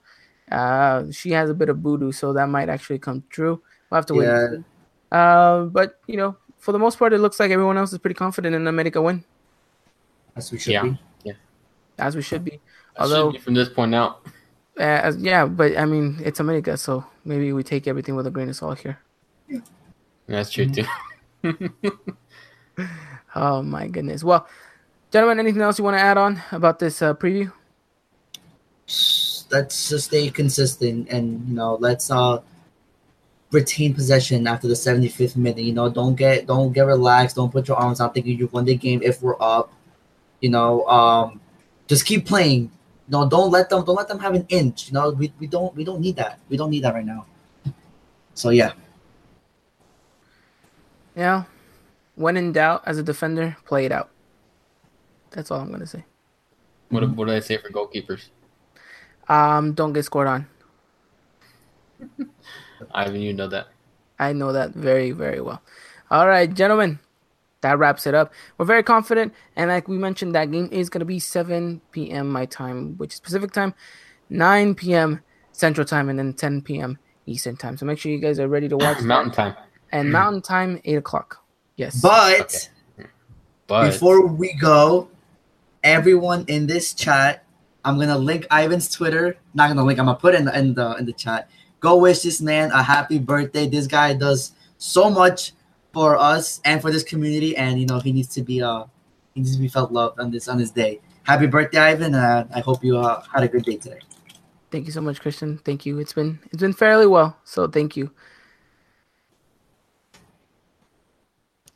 Uh, she has a bit of voodoo, so that might actually come true. We'll have to wait. Yeah. Uh, but you know, for the most part, it looks like everyone else is pretty confident in America win, As we should Yeah. be. as we should be. Although, should be from this point out. uh, as, yeah, but I mean, it's America, so maybe we take everything with a grain of salt here. That's true, too. Oh my goodness. Well, gentlemen, anything else you want to add on about this uh, preview? Let's just stay consistent and you know let's uh retain possession after the 75th minute. You know, don't get don't get relaxed. Don't put your arms out thinking you've won the game if we're up. You know, um, just keep playing. No, don't let them don't let them have an inch. You know, we, we don't we don't need that. We don't need that right now. So yeah, Yeah. When in doubt, as a defender, play it out. That's all I'm gonna say. What, do- what do they say for goalkeepers? Um, don't get scored on. Ivan, you know that. I know that very, very well. All right, gentlemen, that wraps it up. We're very confident, and like we mentioned, that game is gonna be 7 p.m. my time, which is Pacific time, 9 p.m. Central time, and then 10 p.m. Eastern time. So make sure you guys are ready to watch. Mountain time. and Mountain time, 8 o'clock. Yes. but. But Before we go, everyone in this chat, I'm gonna link Ivan's Twitter. Not gonna link. I'm gonna put it in the in the in the chat. Go wish this man a happy birthday. This guy does so much for us and for this community, and you know he needs to be uh he needs to be felt loved on this on his day. Happy birthday, Ivan! Uh, I hope you uh, had a good day today. Thank you so much, Christian. Thank you. It's been it's been fairly well. So thank you.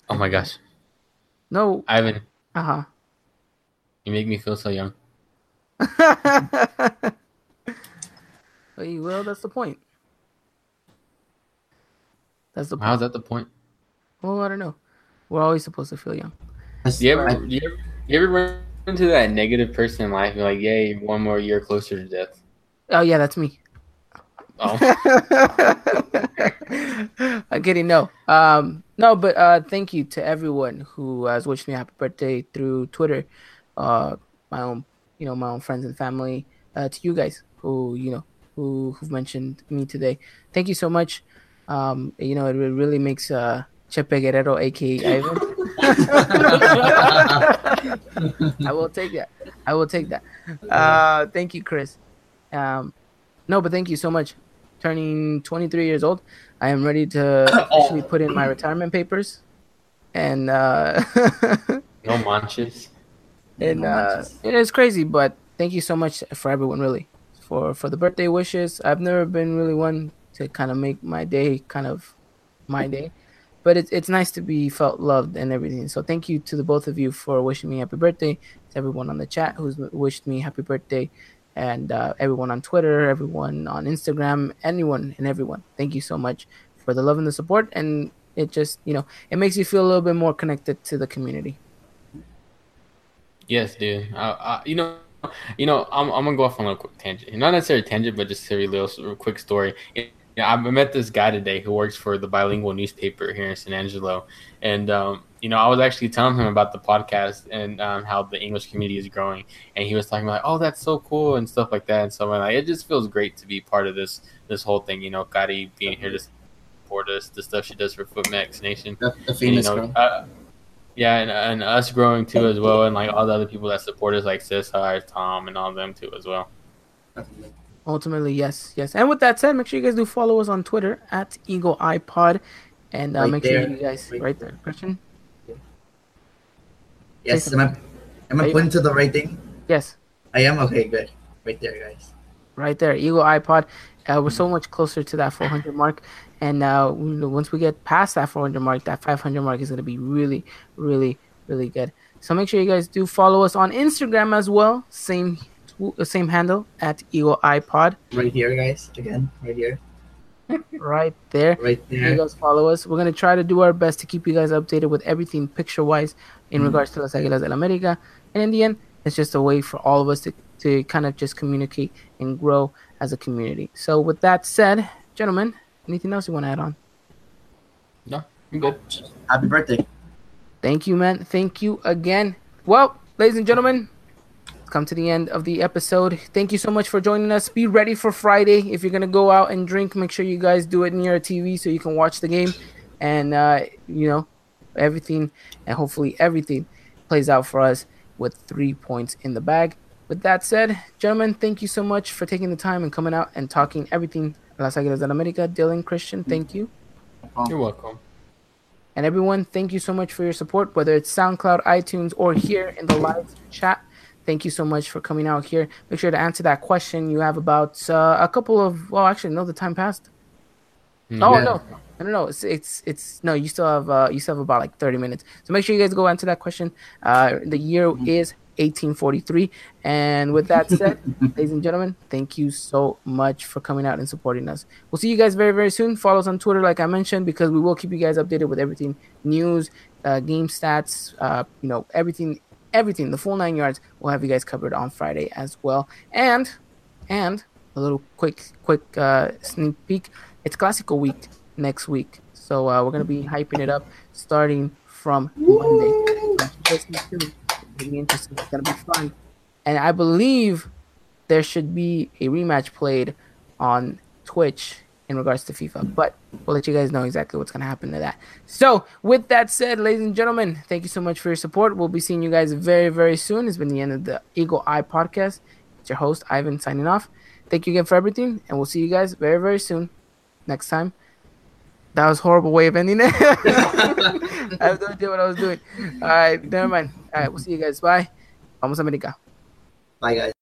Oh my gosh, No. Ivan, Uh huh. you make me feel so young. huh. well, you will. That's the point. That's the point. How's that the point? Well, I don't know. We're always supposed to feel young. That's- Do you ever, I- do you ever, You ever run into that negative person in life? You're like, yay, one more year closer to death. Oh yeah, that's me. Oh, I'm kidding. No, um, no, but uh, thank you to everyone who has wished me happy birthday through Twitter. Uh, my own, you know, my own friends and family. Uh, to you guys who you know who who've mentioned me today. Thank you so much. Um, you know, it really makes uh Chepe Guerrero, aka Ivan. I will take that. I will take that. Uh, thank you, Chris. Um, no, but thank you so much. Turning 23 years old, I am ready to officially put in my retirement papers, and uh, no manches. and No uh, it is crazy. But thank you so much for everyone, really, for for the birthday wishes. I've never been really one to kind of make my day kind of my day, but it's it's nice to be felt loved and everything. So thank you to the both of you for wishing me happy birthday. To everyone on the chat who's wished me happy birthday, and uh, everyone on Twitter, everyone on Instagram, anyone and everyone. Thank you so much for the love and the support. And it just you know it makes you feel a little bit more connected to the community. Yes, dude. You know, you know, I'm, I'm gonna go off on a quick tangent. Not necessarily tangent, but just a little s- quick story. I met this guy today who works for the bilingual newspaper here in San Angelo, and um, you know, I was actually telling him about the podcast and um, how the English community is growing, and he was talking about, oh, that's so cool and stuff like that. And so I'm like, it just feels great to be part of this this whole thing. You know, Kari being here to support us, the stuff she does for Foot Max Nation. The, the And, you know, uh, yeah, and, and us growing too as well, and like all the other people that support us, like Cesar, Tom, and all them too as well. Ultimately, yes, yes. And with that said, make sure you guys do follow us on Twitter at EagleEyePod, and uh, Right make there. sure you guys Right right there, Christian. Yes, am I, am I pointing to the right thing? Yes, I am? Okay, good. Right there, guys. right there, EagleEyePod. Uh, we're so much closer to that 400 mark, and uh, once we get past that 400 mark, that 500 mark is going to be really, really, really good. So make sure you guys do follow us on Instagram as well. Same, same handle at EagleEyePod. Right here, guys. Again, right here. Right there. Right there. you guys follow us. We're gonna try to do our best to keep you guys updated with everything picture wise in Mhm. regards to Las Águilas del América. And in the end, it's just a way for all of us to, to kind of just communicate and grow as a community. So with that said, gentlemen, anything else you want to add on? No, I'm good. Happy birthday. Thank you, man. Thank you again. Well, ladies and gentlemen, come to the end of the episode. Thank you so much for joining us. Be ready for Friday. If you're gonna go out and drink, make sure you guys do it near a TV so you can watch the game, and uh, you know everything, and hopefully everything plays out for us with three points in the bag. With that said, gentlemen, thank you so much for taking the time and coming out and talking everything Las Águilas del América. Dylan, Christian, thank you. You're welcome. And everyone, thank you so much for your support, whether it's SoundCloud, iTunes, or here in the live chat. Thank you so much for coming out here. Make sure to answer that question you have about uh, a couple of. Well, actually, no, the time passed. No. Oh no, no, no, no! It's it's it's no. You still have uh, you still have about like thirty minutes. So make sure you guys go answer that question. Uh, the year is 1843. And with that said, ladies and gentlemen, thank you so much for coming out and supporting us. We'll see you guys very very soon. Follow us on Twitter, like I mentioned, because we will keep you guys updated with everything news, uh, game stats, uh, you know, everything, everything, the full nine yards. We'll have you guys covered on Friday as well. And and a little quick quick uh, sneak peek. It's Clásico week next week, so uh, we're gonna be hyping it up starting from Monday. It's gonna be interesting. It's gonna be fun, and I believe there should be a rematch played on Twitch in regards to FIFA, but we'll let you guys know exactly what's gonna happen to that. So, with that said, ladies and gentlemen, thank you so much for your support. We'll be seeing you guys very, very soon. It's been the end of the Eagle Eye podcast. It's your host Ivan signing off. Thank you again for everything, and we'll see you guys very, very soon. Next time. That was horrible way of ending it. I have no idea what I was doing. All right, never mind. All right, we'll see you guys. Bye. Vamos America. Bye, guys.